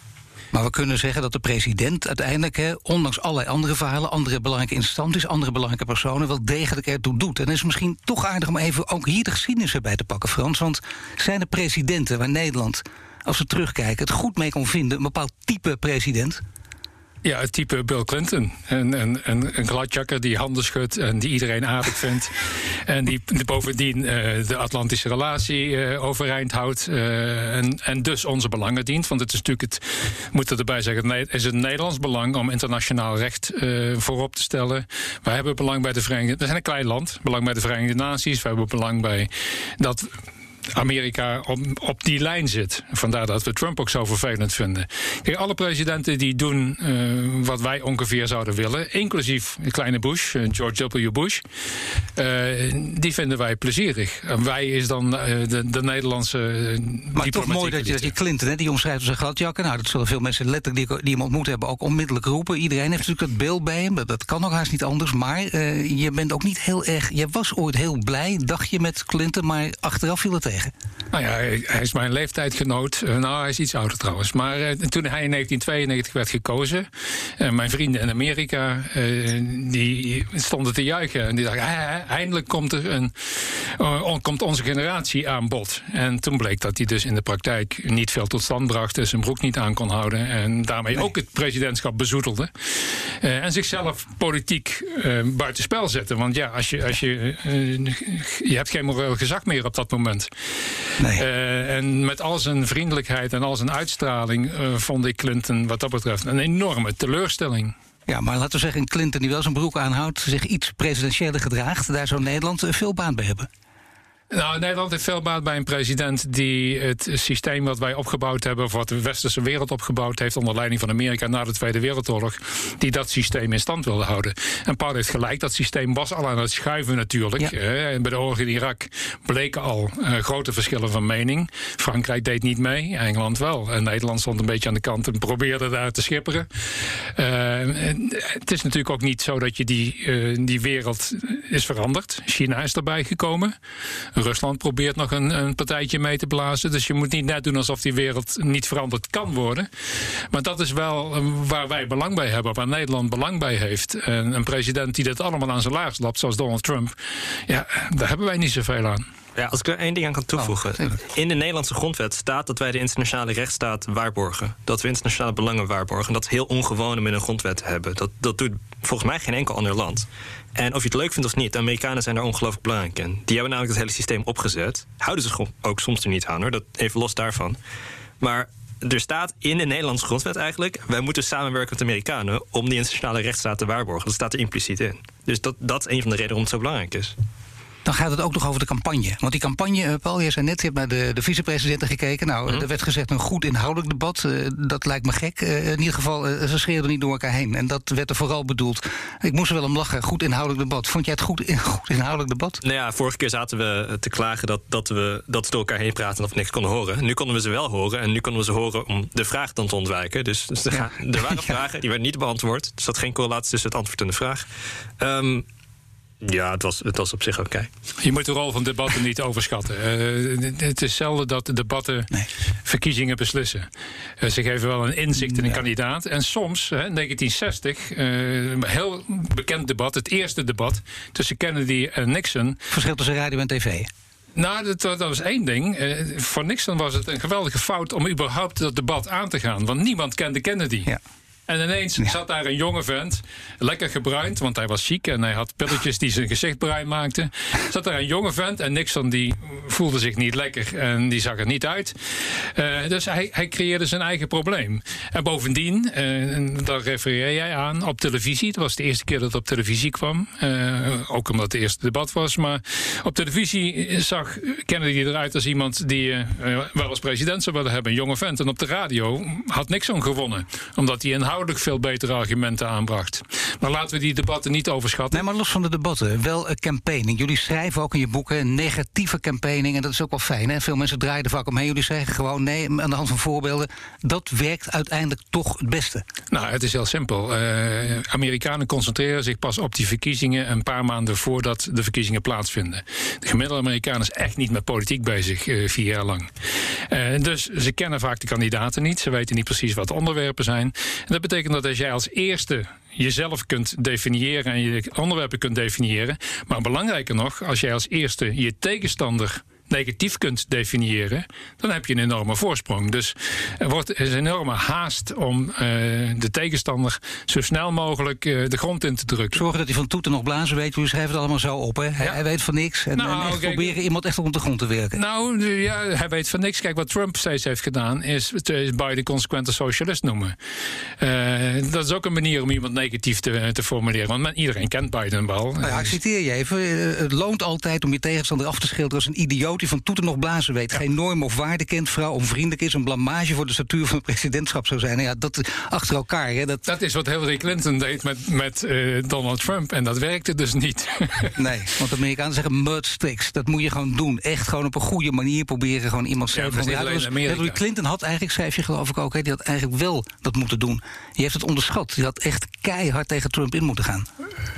Maar we kunnen zeggen dat de president uiteindelijk, hè, ondanks allerlei andere verhalen, andere belangrijke instanties, andere belangrijke personen, wel degelijk ertoe doet. En het is misschien toch aardig om even ook hier de geschiedenis erbij te pakken, Frans. Want zijn er presidenten waar Nederland, als we terugkijken, het goed mee kon vinden, een bepaald type president? Ja, het type Bill Clinton. Een, een, een, een gladjakker die handen schudt en die iedereen aardig vindt. En die, die bovendien eh, de Atlantische relatie eh, overeind houdt. eh, en, en dus onze belangen dient. Want het is natuurlijk het, moet er erbij zeggen, het is het Nederlands belang om internationaal recht voorop te stellen. Wij hebben belang bij de Verenigde We zijn een klein land, belang bij de Verenigde Naties. We hebben belang bij dat. Amerika op, op die lijn zit. Vandaar dat we Trump ook zo vervelend vinden. Kijk, alle presidenten die doen uh, wat wij ongeveer zouden willen, inclusief kleine Bush, uh, George W. Bush, uh, die vinden wij plezierig. En wij is dan de, de, Nederlandse. maar toch mooi dat je, dat je Clinton, hè, die omschrijft als een gladjakker. Nou, dat zullen veel mensen letterlijk die, die hem ontmoet hebben ook onmiddellijk roepen. Iedereen heeft natuurlijk dat beeld bij hem. Dat, kan ook haast niet anders. Maar je bent ook niet heel erg. Je was ooit heel blij, dacht je met Clinton, maar achteraf viel het tegen. Tegen? Nou ja, hij, is mijn leeftijdgenoot. Uh, nou, hij is iets ouder trouwens. Maar uh, toen hij in 1992 werd gekozen, uh, mijn vrienden in Amerika, die stonden te juichen. En die dachten, eindelijk komt er een, komt onze generatie aan bod. En toen bleek dat hij dus in de praktijk niet veel tot stand bracht, en zijn broek niet aan kon houden. En daarmee nee. ook het presidentschap bezoedelde. en zichzelf politiek buitenspel zette. Want ja, als je, als je, je hebt geen moreel gezag meer op dat moment. Nee. Uh, en met al zijn vriendelijkheid en al zijn uitstraling uh, vond ik Clinton wat dat betreft een enorme teleurstelling. Ja, maar laten we zeggen, Clinton die wel zijn broek aanhoudt, zich iets presidentiëler gedraagt, daar zou Nederland veel baan bij hebben. Nou, Nederland heeft veel baat bij een president die het systeem wat wij opgebouwd hebben, of wat de westerse wereld opgebouwd heeft onder leiding van Amerika na de Tweede Wereldoorlog, die dat systeem in stand wilde houden. En Paul heeft gelijk, dat systeem was al aan het schuiven natuurlijk. Ja. Eh, bij de oorlog in Irak bleken al uh, grote verschillen van mening. Frankrijk deed niet mee, Engeland wel. En Nederland stond een beetje aan de kant en probeerde daar te schipperen. Uh, het is natuurlijk ook niet zo dat je die, die wereld is veranderd. China is erbij gekomen. Rusland probeert nog een, een, partijtje mee te blazen. Dus je moet niet net doen alsof die wereld niet veranderd kan worden. Maar dat is wel eh, waar wij belang bij hebben, waar Nederland belang bij heeft. En een president die dit allemaal aan zijn laars lapt, zoals Donald Trump, ja, daar hebben wij niet zoveel aan. Ja, als ik er één ding aan kan toevoegen. Oh, in de Nederlandse grondwet staat dat wij de internationale rechtsstaat waarborgen. Dat we internationale belangen waarborgen. En dat is heel ongewoon om in een grondwet te hebben. Dat, dat doet volgens mij geen enkel ander land. En of je het leuk vindt of niet, de Amerikanen zijn daar ongelooflijk belangrijk in. Die hebben namelijk het hele systeem opgezet. Houden ze ook soms er niet aan hoor, dat even los daarvan. Maar er staat in de Nederlandse grondwet eigenlijk... wij moeten samenwerken met de Amerikanen om die internationale rechtsstaat te waarborgen. Dat staat er impliciet in. Dus dat, dat is een van de redenen waarom het zo belangrijk is. Dan gaat het ook nog over de campagne. Want die campagne, uh, Paul, je zei net, je hebt naar de, de vicepresidenten gekeken. Nou, mm. er werd gezegd een goed inhoudelijk debat. Uh, dat lijkt me gek. Uh, in ieder geval, ze scheerden niet door elkaar heen. En dat werd er vooral bedoeld. Ik moest er wel om lachen. Goed inhoudelijk debat. Vond jij het goed, in, goed inhoudelijk debat? Nou ja, vorige keer zaten we te klagen dat, dat, we, dat door elkaar heen praten en of we niks konden horen. Nu konden we ze wel horen. En nu konden we ze horen om de vraag dan te ontwijken. Dus, dus er, ja. er, waren vragen, die werden niet beantwoord. Er zat geen correlatie tussen het antwoord en de vraag. Um, ja, het was, het was op zich oké. Okay. Je moet de rol van debatten niet overschatten. Uh, het is zelden dat debatten nee. verkiezingen beslissen. Uh, ze geven wel een inzicht in een kandidaat. En soms, uh, 1960, heel bekend debat, het eerste debat tussen Kennedy en Nixon. Verschil tussen radio en tv. Nou, dat, dat, was één ding. voor Nixon was het een geweldige fout om überhaupt dat debat aan te gaan. Want niemand kende Kennedy. Ja. En ineens zat daar een jonge vent, lekker gebruind, want hij was ziek en hij had pilletjes die zijn gezicht bruin maakten. Zat daar een jonge vent en Nixon die voelde zich niet lekker en die zag er niet uit. Uh, dus hij, hij, creëerde zijn eigen probleem. En bovendien, uh, daar refereer jij aan, op televisie. Het was de eerste keer dat het op televisie kwam. Uh, ook omdat het eerste debat was. Maar op televisie zag Kennedy eruit als iemand die wel als president zou willen hebben. Een jonge vent. En op de radio had Nixon gewonnen. Omdat hij inhoudelijk veel betere argumenten aanbracht. Maar laten we die debatten niet overschatten. Nee, maar los van de debatten, wel een campaigning. Jullie schrijven ook in je boeken negatieve campaigning. En dat is ook wel fijn. Hè? Veel mensen draaien er vaak omheen. Jullie zeggen gewoon nee, aan de hand van voorbeelden. Dat werkt uiteindelijk toch het beste. Nou, het is heel simpel. Uh, Amerikanen concentreren zich pas op die verkiezingen een paar maanden voordat de verkiezingen plaatsvinden. De gemiddelde Amerikaan is echt niet met politiek bezig uh, vier jaar lang. Uh, dus ze kennen vaak de kandidaten niet. Ze weten niet precies wat de onderwerpen zijn. En dat betekent dat als jij als eerste jezelf kunt definiëren en je onderwerpen kunt definiëren. Maar belangrijker nog, als jij als eerste je tegenstander negatief kunt definiëren, dan heb je een enorme voorsprong. Dus er wordt er is een enorme haast om uh, de tegenstander zo snel mogelijk uh, de grond in te drukken. Zorgen dat hij van toeten nog blazen weet, we schrijven het allemaal zo op. Hè? Hij, ja. hij, weet van niks. En, nou, en echt kijk, proberen iemand echt op de grond te werken. Nou, ja, hij weet van niks. Kijk, wat Trump steeds heeft gedaan, is, is Biden consequente socialist noemen. Uh, dat is ook een manier om iemand negatief te, te formuleren. Want men, iedereen kent Biden wel. Nou ja, ik citeer je even. Het loont altijd om je tegenstander af te schilderen als een idioot die van toeten nog blazen weet. Ja. Geen norm of waarde kent, vrouw onvriendelijk is, een blamage voor de statuur van het presidentschap zou zijn. Nou ja, dat achter elkaar. Hè, dat... dat is wat Hillary Clinton deed met, met uh, Donald Trump. En dat werkte dus niet. nee, want de Amerikanen zeggen mudstricks. Dat moet je gewoon doen. Echt gewoon op een goede manier proberen gewoon iemand zelf ja, Hillary Clinton had eigenlijk, schrijf je geloof ik ook, hè, die had eigenlijk wel dat moeten doen. Je heeft het onderschat. Die had echt keihard tegen Trump in moeten gaan.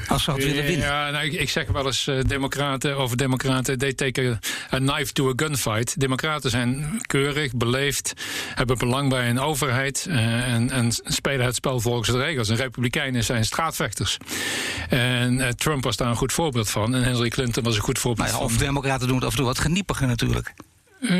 Als ze had willen winnen. Ja, nou, ik, ik zeg wel eens uh, democraten over democraten. They take a, a, knife to a gunfight. Democraten zijn keurig, beleefd, hebben belang bij een overheid uh, en, en, spelen het spel volgens de regels. En republikeinen zijn straatvechters. En uh, Trump was daar een goed voorbeeld van. En Hillary Clinton was een goed voorbeeld nou ja, van. Of democraten doen het af en toe wat geniepiger natuurlijk. Uh,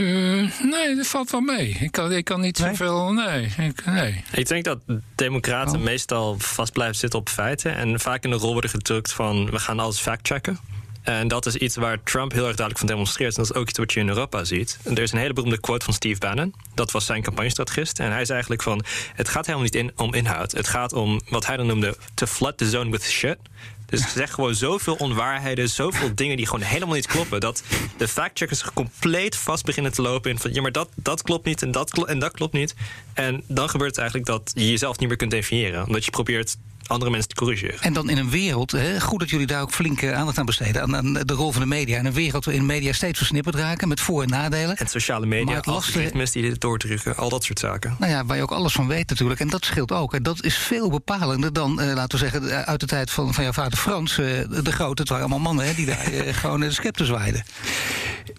nee, dat valt wel mee. Ik kan, ik kan niet nee? zoveel. Nee, ik, nee. Ik denk dat democraten oh. meestal vast blijven zitten op feiten. En vaak in de rol worden gedrukt van we gaan alles factchecken. En dat is iets waar Trump heel erg duidelijk van demonstreert. En dat is ook iets wat je in Europa ziet. Er is een hele beroemde quote van Steve Bannon. Dat was zijn campagnestrategist. En hij zei eigenlijk van... het gaat helemaal niet in, om inhoud. Het gaat om wat hij dan noemde... to flood the zone with shit. Dus ze zeggen gewoon zoveel onwaarheden, zoveel dingen die gewoon helemaal niet kloppen. Dat de factcheckers compleet vast beginnen te lopen in van ja, maar dat, dat klopt niet en dat, en dat klopt niet. En dan gebeurt het eigenlijk dat je jezelf niet meer kunt definiëren. Omdat je probeert andere mensen te corrigeren. En dan in een wereld, hè, goed dat jullie daar ook flink aandacht aan besteden, aan, aan, de rol van de media. In een wereld waarin media steeds versnipperd raken met voor- en nadelen. En sociale media, algoritmes die dit doordrukken, al dat soort zaken. Nou ja, waar je ook alles van weet natuurlijk. En dat scheelt ook. En dat is veel bepalender dan, uh, laten we zeggen, uit de tijd van, van jouw vader Frans, uh, de grote. Het waren allemaal mannen hè, die daar uh, gewoon de scepter zwaaiden.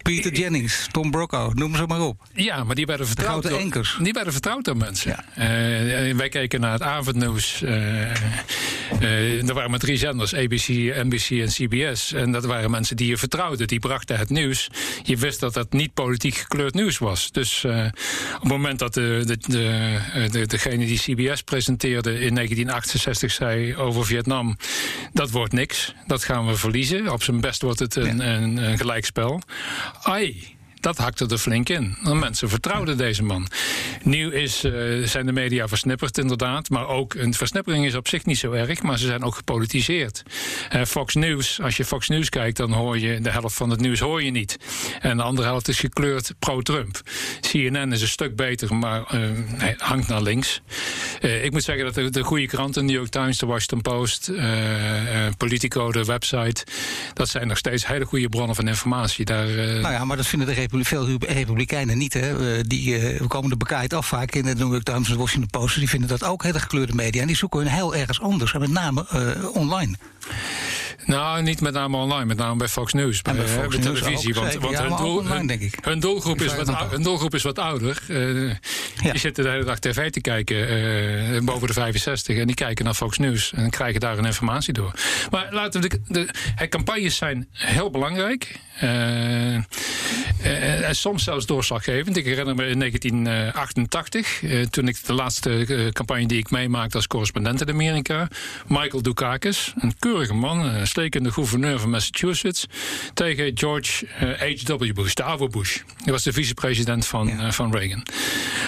Peter Jennings, Tom Brocco, noem ze maar op. Ja, maar die werden vertrouwd, de enkers. Die werden vertrouwd door mensen. Ja. wij keken naar het avondnieuws. Uh, er waren maar drie zenders, ABC, NBC en CBS. En dat waren mensen die je vertrouwde. Die brachten het nieuws. Je wist dat dat niet politiek gekleurd nieuws was. Dus uh, op het moment dat de, de, de, de, degene die CBS presenteerde in 1968 zei over Vietnam... dat wordt niks, dat gaan we verliezen. Op zijn best wordt het een, ja. een, een gelijkspel. Ai, dat hakte er flink in. Mensen vertrouwden deze man. Nu is, uh, zijn de media versnipperd, inderdaad. Maar ook een versnippering is op zich niet zo erg, maar ze zijn ook gepolitiseerd. Uh, Fox News, als je Fox News kijkt, dan hoor je de helft van het nieuws hoor je niet. En de andere helft is gekleurd pro-Trump. CNN is een stuk beter, maar nee, hangt naar links. ik moet zeggen dat de, de goede kranten, New York Times, de Washington Post, Politico, de website, dat zijn nog steeds hele goede bronnen van informatie. Daar, nou ja, maar dat vinden de veel republikeinen niet. Hè. Die uh, komen er bekaaid af vaak in de New York Times en de Washington Post. Die vinden dat ook hele gekleurde media. En die zoeken hun heel ergens anders. En met name uh, online. Nou, niet met name online, met name bij Fox News. Bij, bij, Fox bij News televisie. Want, want ja, hun, doel, online, hun, denk ik. hun, doelgroep is wat, hun doelgroep is wat ouder. Uh, ja. Die zitten de hele dag tv te kijken, uh, boven de 65. En die kijken naar Fox News en krijgen daar hun informatie door. Maar laten we de, de, de campagnes zijn heel belangrijk. Uh, en soms zelfs doorslaggevend. Ik herinner me in 1988, toen ik de laatste campagne die ik meemaakte als correspondent in Amerika. Michael Dukakis, een keurige man, gouverneur van Massachusetts. Tegen George H.W. Bush, de oude Bush. Hij was de vicepresident van, ja. van Reagan.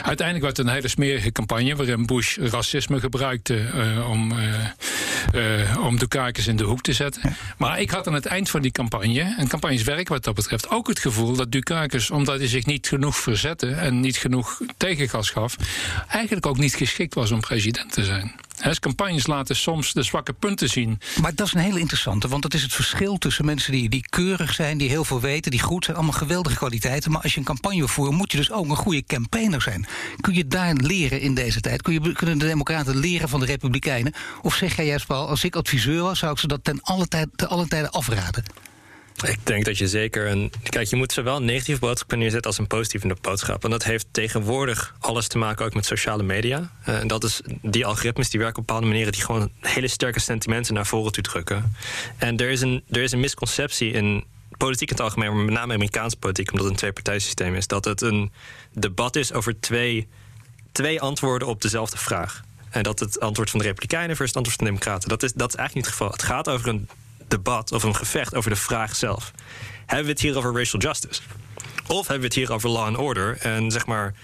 Uiteindelijk werd het een hele smerige campagne waarin Bush racisme gebruikte uh, om, uh, om Dukakis in de hoek te zetten. Ja. Maar ik had aan het eind van die campagne, en campagnes werk wat dat betreft, ook het gevoel dat Dukakis, omdat hij zich niet genoeg verzette en niet genoeg tegengas gaf, eigenlijk ook niet geschikt was om president te zijn. He, campagnes laten soms de zwakke punten zien. Maar dat is een hele interessante, want dat is het verschil tussen mensen die, die keurig zijn, die heel veel weten, die goed zijn, allemaal geweldige kwaliteiten. Maar als je een campagne voeren, moet je dus ook een goede campaigner zijn. Kun je daar leren in deze tijd? Kun je, kunnen de Democraten leren van de Republikeinen? Of zeg jij juist, Paul, als ik adviseur was, zou ik ze dat ten alle, tijd, ten alle tijden afraden? Ik denk dat je zeker een. Kijk, je moet zowel een negatieve boodschap neerzetten als een positieve boodschap. En dat heeft tegenwoordig alles te maken ook met sociale media. Uh, en dat is die algoritmes die werken op bepaalde manieren die gewoon hele sterke sentimenten naar voren toe drukken. En er is een, er is een misconceptie in politiek in het algemeen, met name Amerikaanse politiek, omdat het een twee-partijsysteem is, dat het een debat is over twee, twee antwoorden op dezelfde vraag. En dat het antwoord van de Republikeinen versus het antwoord van de Democraten. Dat is, dat is eigenlijk niet het geval. Het gaat over een debat of een gevecht over de vraag zelf. Hebben we het hier over racial justice? Of hebben we het hier over law and order en zeg maar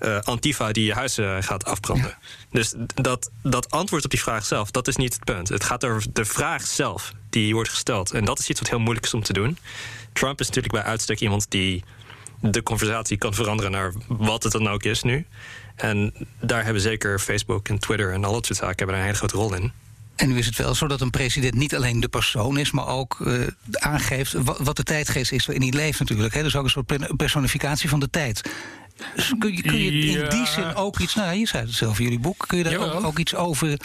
uh, Antifa die je huis uh, gaat afbranden? Ja. Dus dat, dat antwoord op die vraag zelf, dat is niet het punt. Het gaat over de vraag zelf die wordt gesteld. En dat is iets wat heel moeilijk is om te doen. Trump is natuurlijk bij uitstek iemand die de conversatie kan veranderen naar wat het dan ook is nu. En daar hebben zeker Facebook en Twitter en al dat soort zaken hebben een hele grote rol in. En nu is het wel zo dat een president niet alleen de persoon is, maar ook uh, aangeeft wat, de tijdgeest is waarin hij leeft natuurlijk. Hè. Dus ook een soort personificatie van de tijd. Dus kun je, kun je in die zin ook iets, nou je zei het zelf in jullie boek, kun je daar ook, ook, iets over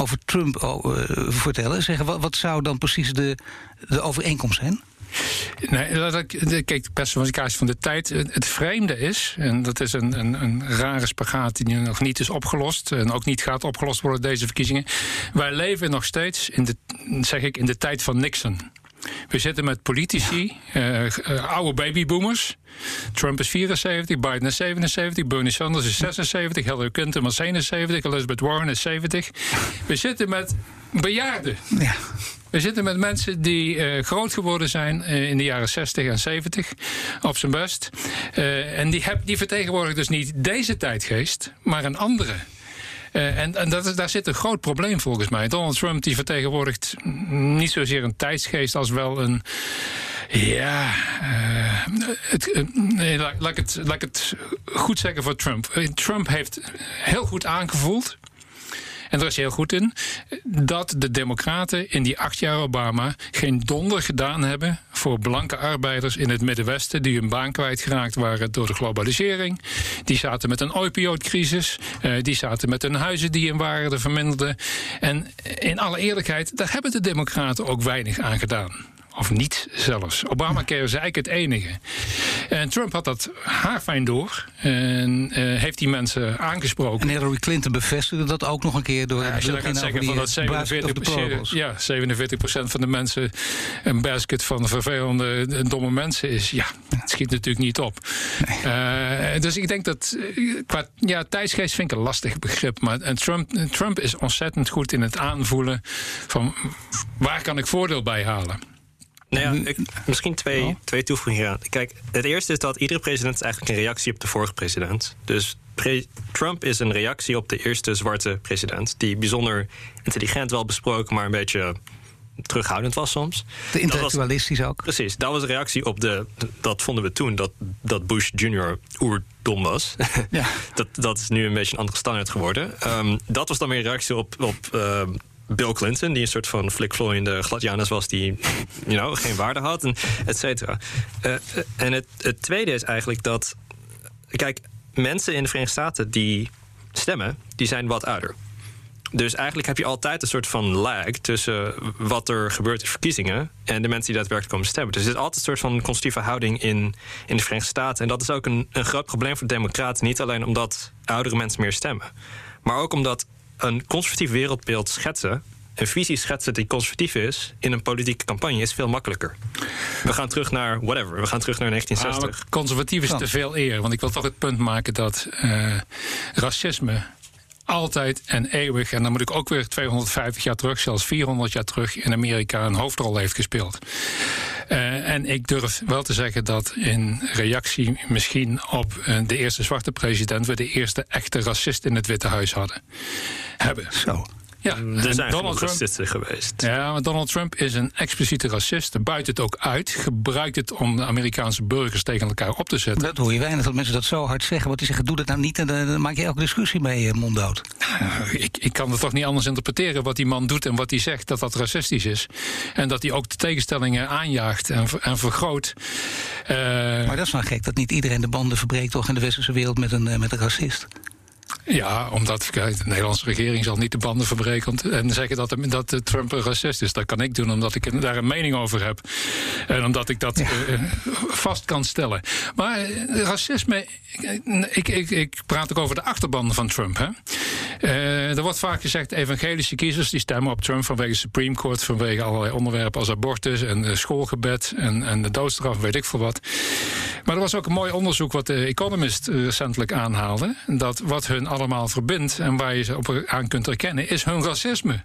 over Trump oh, eh, vertellen? Zeggen, wat, wat zou dan precies de, de overeenkomst zijn? Nee, ik, de- kijk, de van de tijd. Het vreemde is, en dat is een, een, een rare spagaat die nu nog niet is opgelost. En ook niet gaat opgelost worden deze verkiezingen. Wij leven nog steeds in de, zeg ik, in de tijd van Nixon. We zitten met politici, eh, eh, oude babyboomers. Trump is 74, Biden is 77, Bernie Sanders is 76, Hillary Clinton was 71, Elizabeth Warren is 70. We zitten met bejaarden. Ja. We zitten met mensen die eh, groot geworden zijn eh, in de jaren 60 en 70, op zijn best. Eh, en die, heb, die vertegenwoordigen dus niet deze tijdgeest, maar een andere. En en dat, is- daar zit een groot probleem volgens mij. Donald Trump die vertegenwoordigt niet zozeer een tijdsgeest als wel een. Ja, het, nee, laat, laat ik het, laat ik het goed zeggen voor Trump. Trump heeft heel goed aangevoeld. En daar is heel goed in. Dat de Democraten in die acht jaar Obama geen donder gedaan hebben voor blanke arbeiders in het Middenwesten. die hun baan kwijtgeraakt waren door de globalisering. Die zaten met een opioidcrisis. eh, die zaten met hun huizen die in waarde verminderden. En in alle eerlijkheid, daar hebben de Democraten ook weinig aan gedaan. Of niet zelfs. Obamacare is eigenlijk het enige. En Trump had dat haarfijn door. En eh, heeft die mensen aangesproken. En Hillary Clinton bevestigde dat ook nog een keer door Ja, als je dan gaat zeggen van dat 47, ja, 47% van de mensen een basket van vervelende, domme mensen is. Ja, het schiet natuurlijk niet op. Eh, dus ik denk dat eh, qua ja, tijdsgeest vind ik een lastig begrip. Maar en Trump, Trump is ontzettend goed in het aanvoelen van waar kan ik voordeel bij halen. Nou ja, ik, misschien twee, twee toevoegingen aan. Kijk, het eerste is dat iedere president is eigenlijk een reactie op de vorige president. Dus pre- Trump is een reactie op de eerste zwarte president. Die bijzonder intelligent wel besproken, maar een beetje terughoudend was soms. Te intellectualistisch ook. Precies, dat was een reactie op de. Dat vonden we toen, dat, dat Bush Jr. oerdom was. Ja. dat, dat is nu een beetje een andere standaard geworden. Ehm, dat was dan weer een reactie op. op ehm, Bill Clinton, die een soort van flikvlooiende gladianus was, die you know, geen waarde had, en et cetera. Eh, eh, en het, het tweede is eigenlijk dat. Kijk, mensen in de Verenigde Staten die stemmen, die zijn wat ouder. Dus eigenlijk heb je altijd een soort van lag tussen wat er gebeurt in verkiezingen en de mensen die daadwerkelijk komen stemmen. Dus er is altijd een soort van constructieve houding in, in de Verenigde Staten. En dat is ook een, een groot probleem voor de Democraten. Niet alleen omdat oudere mensen meer stemmen, maar ook omdat een conservatief wereldbeeld schetsen, een visie schetsen die conservatief is in een politieke campagne is veel makkelijker. We gaan terug naar whatever. We gaan terug naar 1960. Ah, conservatief is te veel eer. Want ik wil toch het punt maken dat eh, racisme altijd en eeuwig, en dan moet ik ook weer 250 jaar terug, zelfs 400 jaar terug, in Amerika een hoofdrol heeft gespeeld. Eh, en ik durf wel te zeggen dat in reactie misschien op eh, de eerste zwarte president we de eerste echte racist in het Witte Huis hadden. Hebben. Zo. Ja, er en zijn Donald Trump racisten geweest. ja, maar Donald Trump is een expliciete racist. Buit het ook uit. Gebruikt het om de Amerikaanse burgers tegen elkaar op te zetten. Dat hoor je weinig dat mensen dat zo hard zeggen. Want die zeggen, doe dat nou niet. En dan, maak je elke discussie mee eh, monddood. Ik, ik kan het toch niet anders interpreteren wat die man doet en wat hij zegt dat dat racistisch is. En dat hij ook de tegenstellingen aanjaagt en, en vergroot. Eh, Maar dat is nou gek dat niet iedereen de banden verbreekt toch in de westerse wereld met een, eh, met een racist. Ja, omdat kijk, de Nederlandse regering zal niet de banden verbreken en zeggen dat, dat eh, Trump een racist is. Dat kan ik doen omdat ik daar een mening over heb. En omdat ik dat eh, vast kan stellen. Maar eh, racisme, ik, ik, ik praat ook over de achterban van Trump. Hè. Eh, er wordt vaak gezegd, evangelische kiezers die stemmen op Trump vanwege de Supreme Court, vanwege allerlei onderwerpen als abortus en eh, schoolgebed en, en de doodstraf, weet ik veel wat. Maar er was ook een mooi onderzoek wat de Economist eh, recentelijk aanhaalde. Dat wat hun allemaal verbindt en waar je ze op aan kunt herkennen, is hun racisme.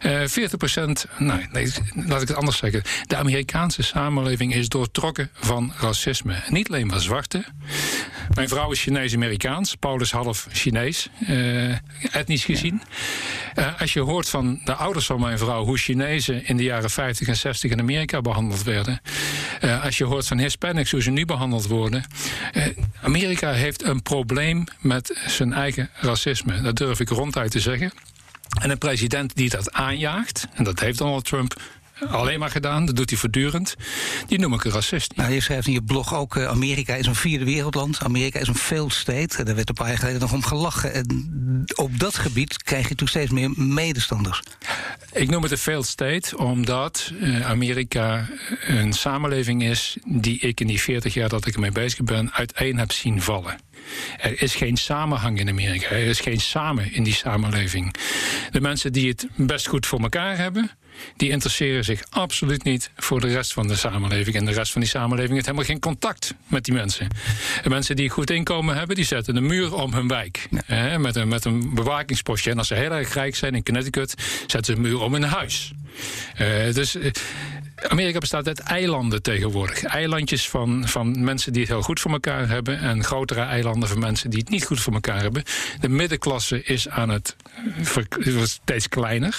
Eh 40 nee, laat ik het anders zeggen. De Amerikaanse samenleving is doortrokken van racisme. Niet alleen maar zwarte. Mijn vrouw is Chinees-Amerikaans. Paul is half Chinees, eh, etnisch gezien. Eh, als je hoort van de ouders van mijn vrouw... hoe Chinezen in de jaren 50 en 60 in Amerika behandeld werden. als je hoort van Hispanics hoe ze nu behandeld worden. Amerika heeft een probleem met zijn eigen racisme. Dat durf ik ronduit te zeggen. En een president die dat aanjaagt, en dat heeft Donald Trump alleen maar gedaan. Dat doet hij voortdurend. Die noem ik een racist. Nou, je schrijft in je blog ook: uh, Amerika is een vierde wereldland. Amerika is een failed state. Daar werd een paar jaar geleden nog om gelachen. En op dat gebied krijg je toen steeds meer medestanders. Ik noem het een failed state omdat uh, Amerika een samenleving is die ik in die 40 jaar dat ik ermee bezig ben uiteen heb zien vallen. Er is geen samenhang in Amerika. Er is geen samen in die samenleving. De mensen die het best goed voor elkaar hebben, die interesseren zich absoluut niet voor de rest van de samenleving. En de rest van die samenleving heeft helemaal geen contact met die mensen. De mensen die goed inkomen hebben, die zetten een muur om hun wijk. Hè, met, een, met een bewakingspostje. En als ze heel erg rijk zijn in Connecticut, zetten ze een muur om hun huis. Uh, dus Amerika bestaat uit eilanden tegenwoordig. Eilandjes van, van mensen die het heel goed voor elkaar hebben. En grotere eilanden van mensen die het niet goed voor elkaar hebben. De middenklasse is aan het steeds kleiner.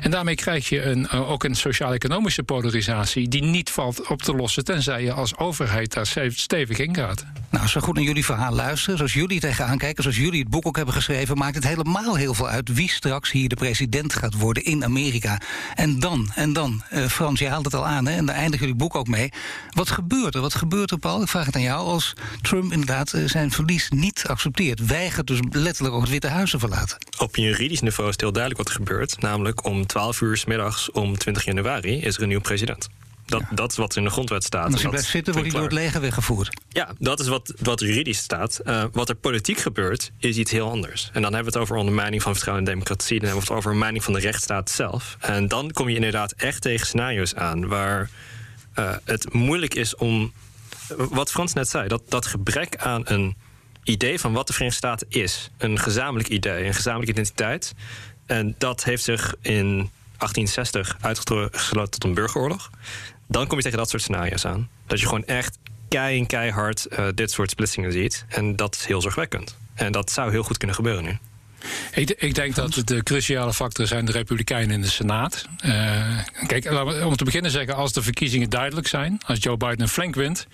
En daarmee krijg je een, eh, ook een sociaal-economische polarisatie die niet valt op te lossen tenzij je als overheid daar stevig in gaat. Nou, als we goed naar jullie verhaal luisteren, zoals jullie tegenaan kijken, zoals jullie het boek ook hebben geschreven, maakt het helemaal heel veel uit wie straks hier de president gaat worden in Amerika. En dan, en dan, uh, Frans, je haalt het al aan, hè, en daar eindigen jullie boek ook mee. Wat gebeurt er? Wat gebeurt er, Paul? Ik vraag het aan jou. Als Trump inderdaad uh, zijn verlies niet accepteert, weigert dus letterlijk ook het Witte Huis te verlaten. Op juridisch niveau is het heel duidelijk wat er gebeurt. Namelijk om 12 uur s middags om 20 januari is er een nieuw president. Dat, ja. dat is wat in de grondwet staat. En als hij blijft zitten, wordt hij door het leger weggevoerd. Ja, dat is wat, wat juridisch staat. Uh, wat er politiek gebeurt, is iets heel anders. En dan hebben we het over ondermijning van vertrouwen in democratie. Dan hebben we het over ondermijning van de rechtsstaat zelf. En dan kom je inderdaad echt tegen scenario's aan waar uh, het moeilijk is om. Wat Frans net zei, dat, dat gebrek aan een idee van wat de Verenigde Staten is. Een gezamenlijk idee, een gezamenlijke identiteit. En dat heeft zich in 1860 uitgesloten tot een burgeroorlog. Dan kom je tegen dat soort scenario's aan. Dat je gewoon echt keihard uh, dit soort splitsingen ziet. En dat is heel zorgwekkend. En dat zou heel goed kunnen gebeuren nu. Ik, ik, denk dat de cruciale factoren zijn de Republikeinen in de Senaat. Uh, kijk, om te beginnen zeggen, als de verkiezingen duidelijk zijn, als Joe Biden een flank wint,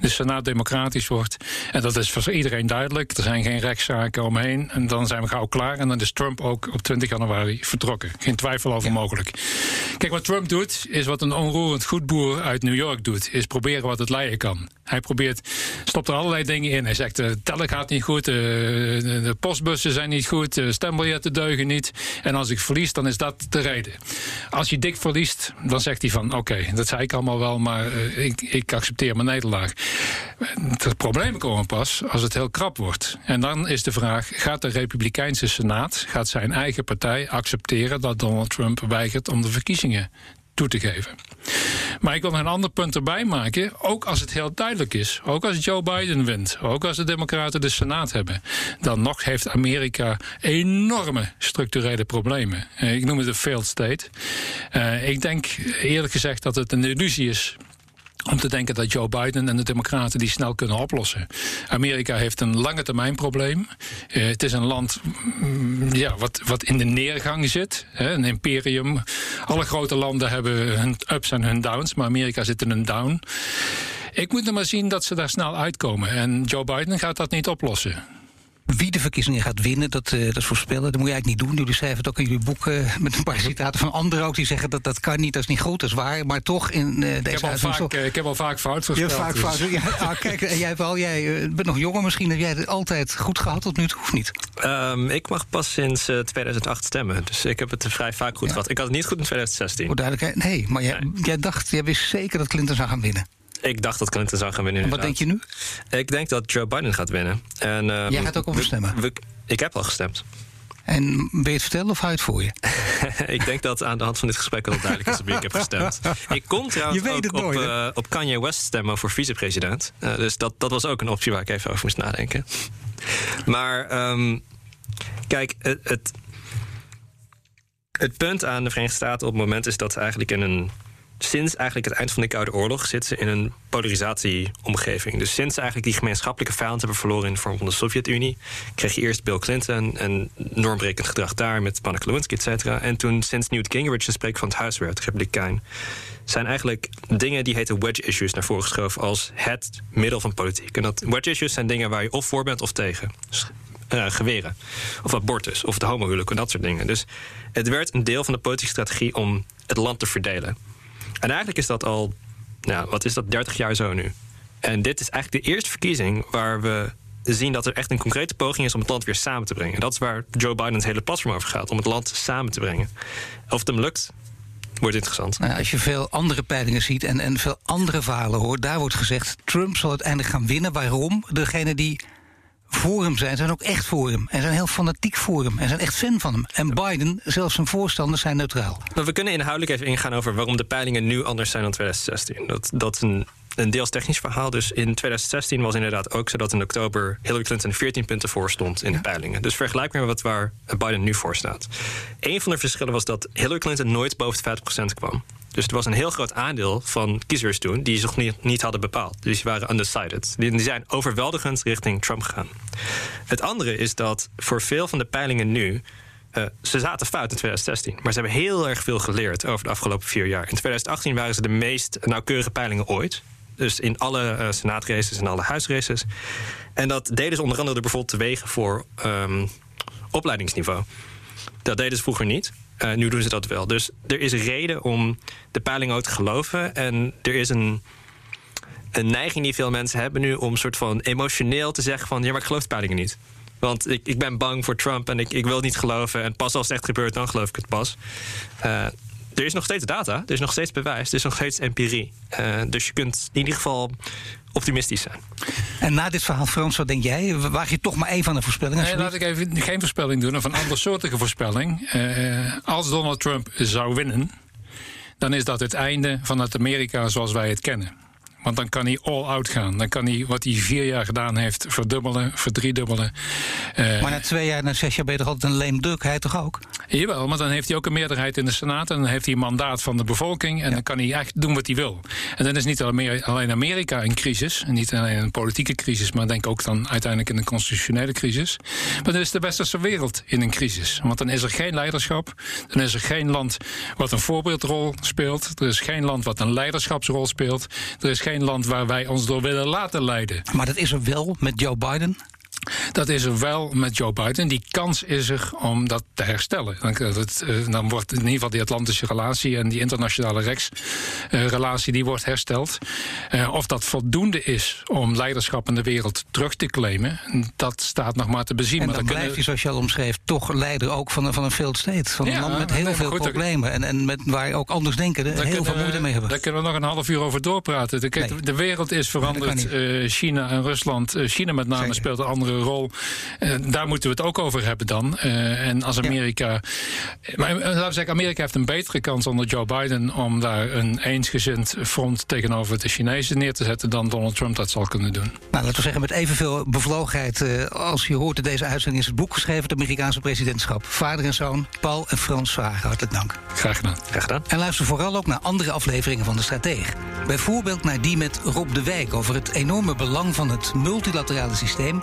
de Senaat democratisch wordt, en dat is voor iedereen duidelijk, er zijn geen rechtszaken omheen, en dan zijn we gauw klaar. En dan is Trump ook op 20 januari vertrokken. Geen twijfel over ja. mogelijk. Kijk, wat Trump doet, is wat een onroerend goedboer uit New York doet, is proberen wat het leiden kan. Hij probeert, stopt er allerlei dingen in. Hij zegt, de teller gaat niet goed, de postbussen zijn niet goed, de stembiljetten deugen niet. En als ik verlies, dan is dat de reden. Als je dik verliest, dan zegt hij van, oké, dat zei ik allemaal wel, maar uh, ik, ik accepteer mijn nederlaag. Het probleem komen pas als het heel krap wordt. En dan is de vraag, gaat de Republikeinse Senaat, gaat zijn eigen partij accepteren dat Donald Trump weigert om de verkiezingen toe te geven. Maar ik wil een ander punt erbij maken. Ook als het heel duidelijk is. Ook als Joe Biden wint. Ook als de Democraten de Senaat hebben. Dan nog heeft Amerika enorme structurele problemen. Ik noem het een failed state. Uh, ik denk eerlijk gezegd dat het een illusie is om te denken dat Joe Biden en de Democraten die snel kunnen oplossen. Amerika heeft een lange termijn probleem. Uh, het is een land mm, ja, wat, wat in de neergang zit. Hè, een imperium. Alle grote landen hebben hun ups en hun downs, maar Amerika zit in een down. Ik moet nog maar zien dat ze daar snel uitkomen. En Joe Biden gaat dat niet oplossen. Wie de verkiezingen gaat winnen, dat, uh, dat voorspellen, dat moet je eigenlijk niet doen. Jullie schrijven het ook in jullie boek uh, met een paar citaten van anderen ook. Die zeggen dat dat kan niet, dat is niet goed, dat is waar. Maar toch in uh, deze ik heb, al vaak, ik heb al vaak fout voorspeld. Je hebt vaak dus. fout. Ja, ah, kijk, jij, wel, jij bent nog jonger misschien. Heb jij het altijd goed gehad tot nu toe, of niet? Um, ik mag pas sinds 2008 stemmen. Dus ik heb het vrij vaak goed ja. gehad. Ik had het niet goed in 2016. Voor duidelijkheid, nee. Maar jij, nee. jij dacht, jij wist zeker dat Clinton zou gaan winnen. Ik dacht dat Clinton zou gaan winnen. En wat denk je nu? Ik denk dat Joe Biden gaat winnen. En, uh, Jij gaat ook om stemmen? We, ik heb al gestemd. En ben je het vertellen of hou je het voor je? ik denk dat aan de hand van dit gesprek al duidelijk is wie ik heb gestemd. Ik kon trouwens ook op, uh, op, Kanye West stemmen voor vicepresident. Uh, dus dat, dat was ook een optie waar ik even over moest nadenken. Maar um, kijk, het, het, het punt aan de Verenigde Staten op het moment is dat ze eigenlijk in een sinds eigenlijk het eind van de Koude Oorlog zitten ze in een polarisatieomgeving. Dus sinds ze eigenlijk die gemeenschappelijke vijand hebben verloren in de vorm van de Sovjet-Unie, kreeg je eerst Bill Clinton en normbrekend gedrag daar met Monica Lewinsky, et cetera. En toen sinds Newt Gingrich de spreker van het huis werd, republikein, zijn eigenlijk dingen die heten wedge issues naar voren geschoven als het middel van politiek. En dat wedge issues zijn dingen waar je of voor bent of tegen. Uh, geweren, of abortus, of de homohuwelijk en dat soort dingen. Dus het werd een deel van de politieke strategie om het land te verdelen. En eigenlijk is dat al, nou, wat is dat, 30 jaar zo nu. En dit is eigenlijk de eerste verkiezing waar we zien dat er echt een concrete poging is om het land weer samen te brengen. Dat is waar Joe Biden's hele platform over gaat, om het land samen te brengen. Of het hem lukt, wordt interessant. Nou, als je veel andere peilingen ziet en, en veel andere verhalen hoort, daar wordt gezegd: Trump zal uiteindelijk gaan winnen. Waarom? Degenen die voor hem zijn, zijn ook echt voor hem. En zijn heel fanatiek voor hem. En zijn echt fan van hem. En Biden, zelfs zijn voorstanders, zijn neutraal. Nou, we kunnen inhoudelijk even ingaan over waarom de peilingen nu anders zijn dan 2016. Dat, dat is een, een deels technisch verhaal. Dus in 2016 was inderdaad ook zo dat in oktober Hillary Clinton 14 punten voor stond in de peilingen. Dus vergelijk maar met waar Biden nu voor staat. Een van de verschillen was dat Hillary Clinton nooit boven de 50% kwam. Dus er was een heel groot aandeel van kiezers toen die zich niet, niet hadden bepaald. Dus die waren undecided. Die, zijn overweldigend richting Trump gegaan. Het andere is dat voor veel van de peilingen nu. Uh, ze zaten fout in 2016, maar ze hebben heel erg veel geleerd over de afgelopen vier jaar. In 2018 waren ze de meest nauwkeurige peilingen ooit. Dus in alle uh, senaatraces en alle huisraces. En dat deden ze onder andere bijvoorbeeld te wegen voor um, opleidingsniveau. Dat deden ze vroeger niet. Uh, nu doen ze dat wel. Dus er is reden om de peiling ook te geloven. En er is een, een neiging die veel mensen hebben nu om soort van emotioneel te zeggen van ja, maar ik geloof de peilingen niet. Want ik, ik ben bang voor Trump en ik, ik wil het niet geloven. En pas als het echt gebeurt, dan geloof ik het pas. Uh, er is nog steeds data, er is nog steeds bewijs, er is nog steeds empirie. Uh, dus je kunt in ieder geval optimistisch zijn. En na dit verhaal, Frans, wat denk jij? Waag je toch maar even aan de voorspelling? Nee, laat ik even geen voorspelling doen, of een andersoortige voorspelling. Uh, als Donald Trump zou winnen, dan is dat het einde van het Amerika zoals wij het kennen. Want dan kan hij all out gaan. Dan kan hij wat hij vier jaar gedaan heeft verdubbelen, verdriedubbelen. Uh, maar na twee jaar, na zes jaar ben je toch altijd een lame duck? Hij toch ook? Jawel, maar dan heeft hij ook een meerderheid in de Senaat. En dan heeft hij een mandaat van de bevolking. En ja. dan kan hij echt doen wat hij wil. En dan is niet alleen Amerika in crisis. En niet alleen een politieke crisis. Maar denk ook dan uiteindelijk in een constitutionele crisis. Maar dan is de westerse wereld in een crisis. Want dan is er geen leiderschap. Dan is er geen land wat een voorbeeldrol speelt. Er is geen land wat een leiderschapsrol speelt. Er is geen geen land waar wij ons door willen laten leiden. Maar dat is er wel met Joe Biden? Dat is er wel met Joe Biden. Die kans is er om dat te herstellen. Dan, dat, dan wordt in ieder geval die Atlantische relatie en die internationale rechtsrelatie die wordt hersteld. Uh, of dat voldoende is om leiderschap in de wereld terug te claimen, dat staat nog maar te bezien. En maar dan, dan blijf je, zoals je al omschreef, toch leider ook van een, van een failed state. Van een ja, land met heel nee, veel goed, problemen. En, en met, waar ook anders denken heel kunnen, veel moeite mee hebben. Daar kunnen we nog een half uur over doorpraten. De, nee. de wereld is veranderd. China en Rusland. China met name Zeker. speelt een andere rol. Uh, daar moeten we het ook over hebben dan. Uh, en als Amerika. Ja. Maar laten we zeggen, Amerika heeft een betere kans onder Joe Biden om daar een eensgezind front tegenover de Chinezen neer te zetten dan Donald Trump dat zal kunnen doen. Nou, laten we zeggen, met evenveel bevlogenheid uh, als je hoort in deze uitzending is het boek geschreven, het Amerikaanse presidentschap. Vader en zoon, Paul en Frans Vragen. Hartelijk dank. Graag gedaan. Graag gedaan. En luister vooral ook naar andere afleveringen van de Strateeg. Bijvoorbeeld naar die met Rob de Wijk over het enorme belang van het multilaterale systeem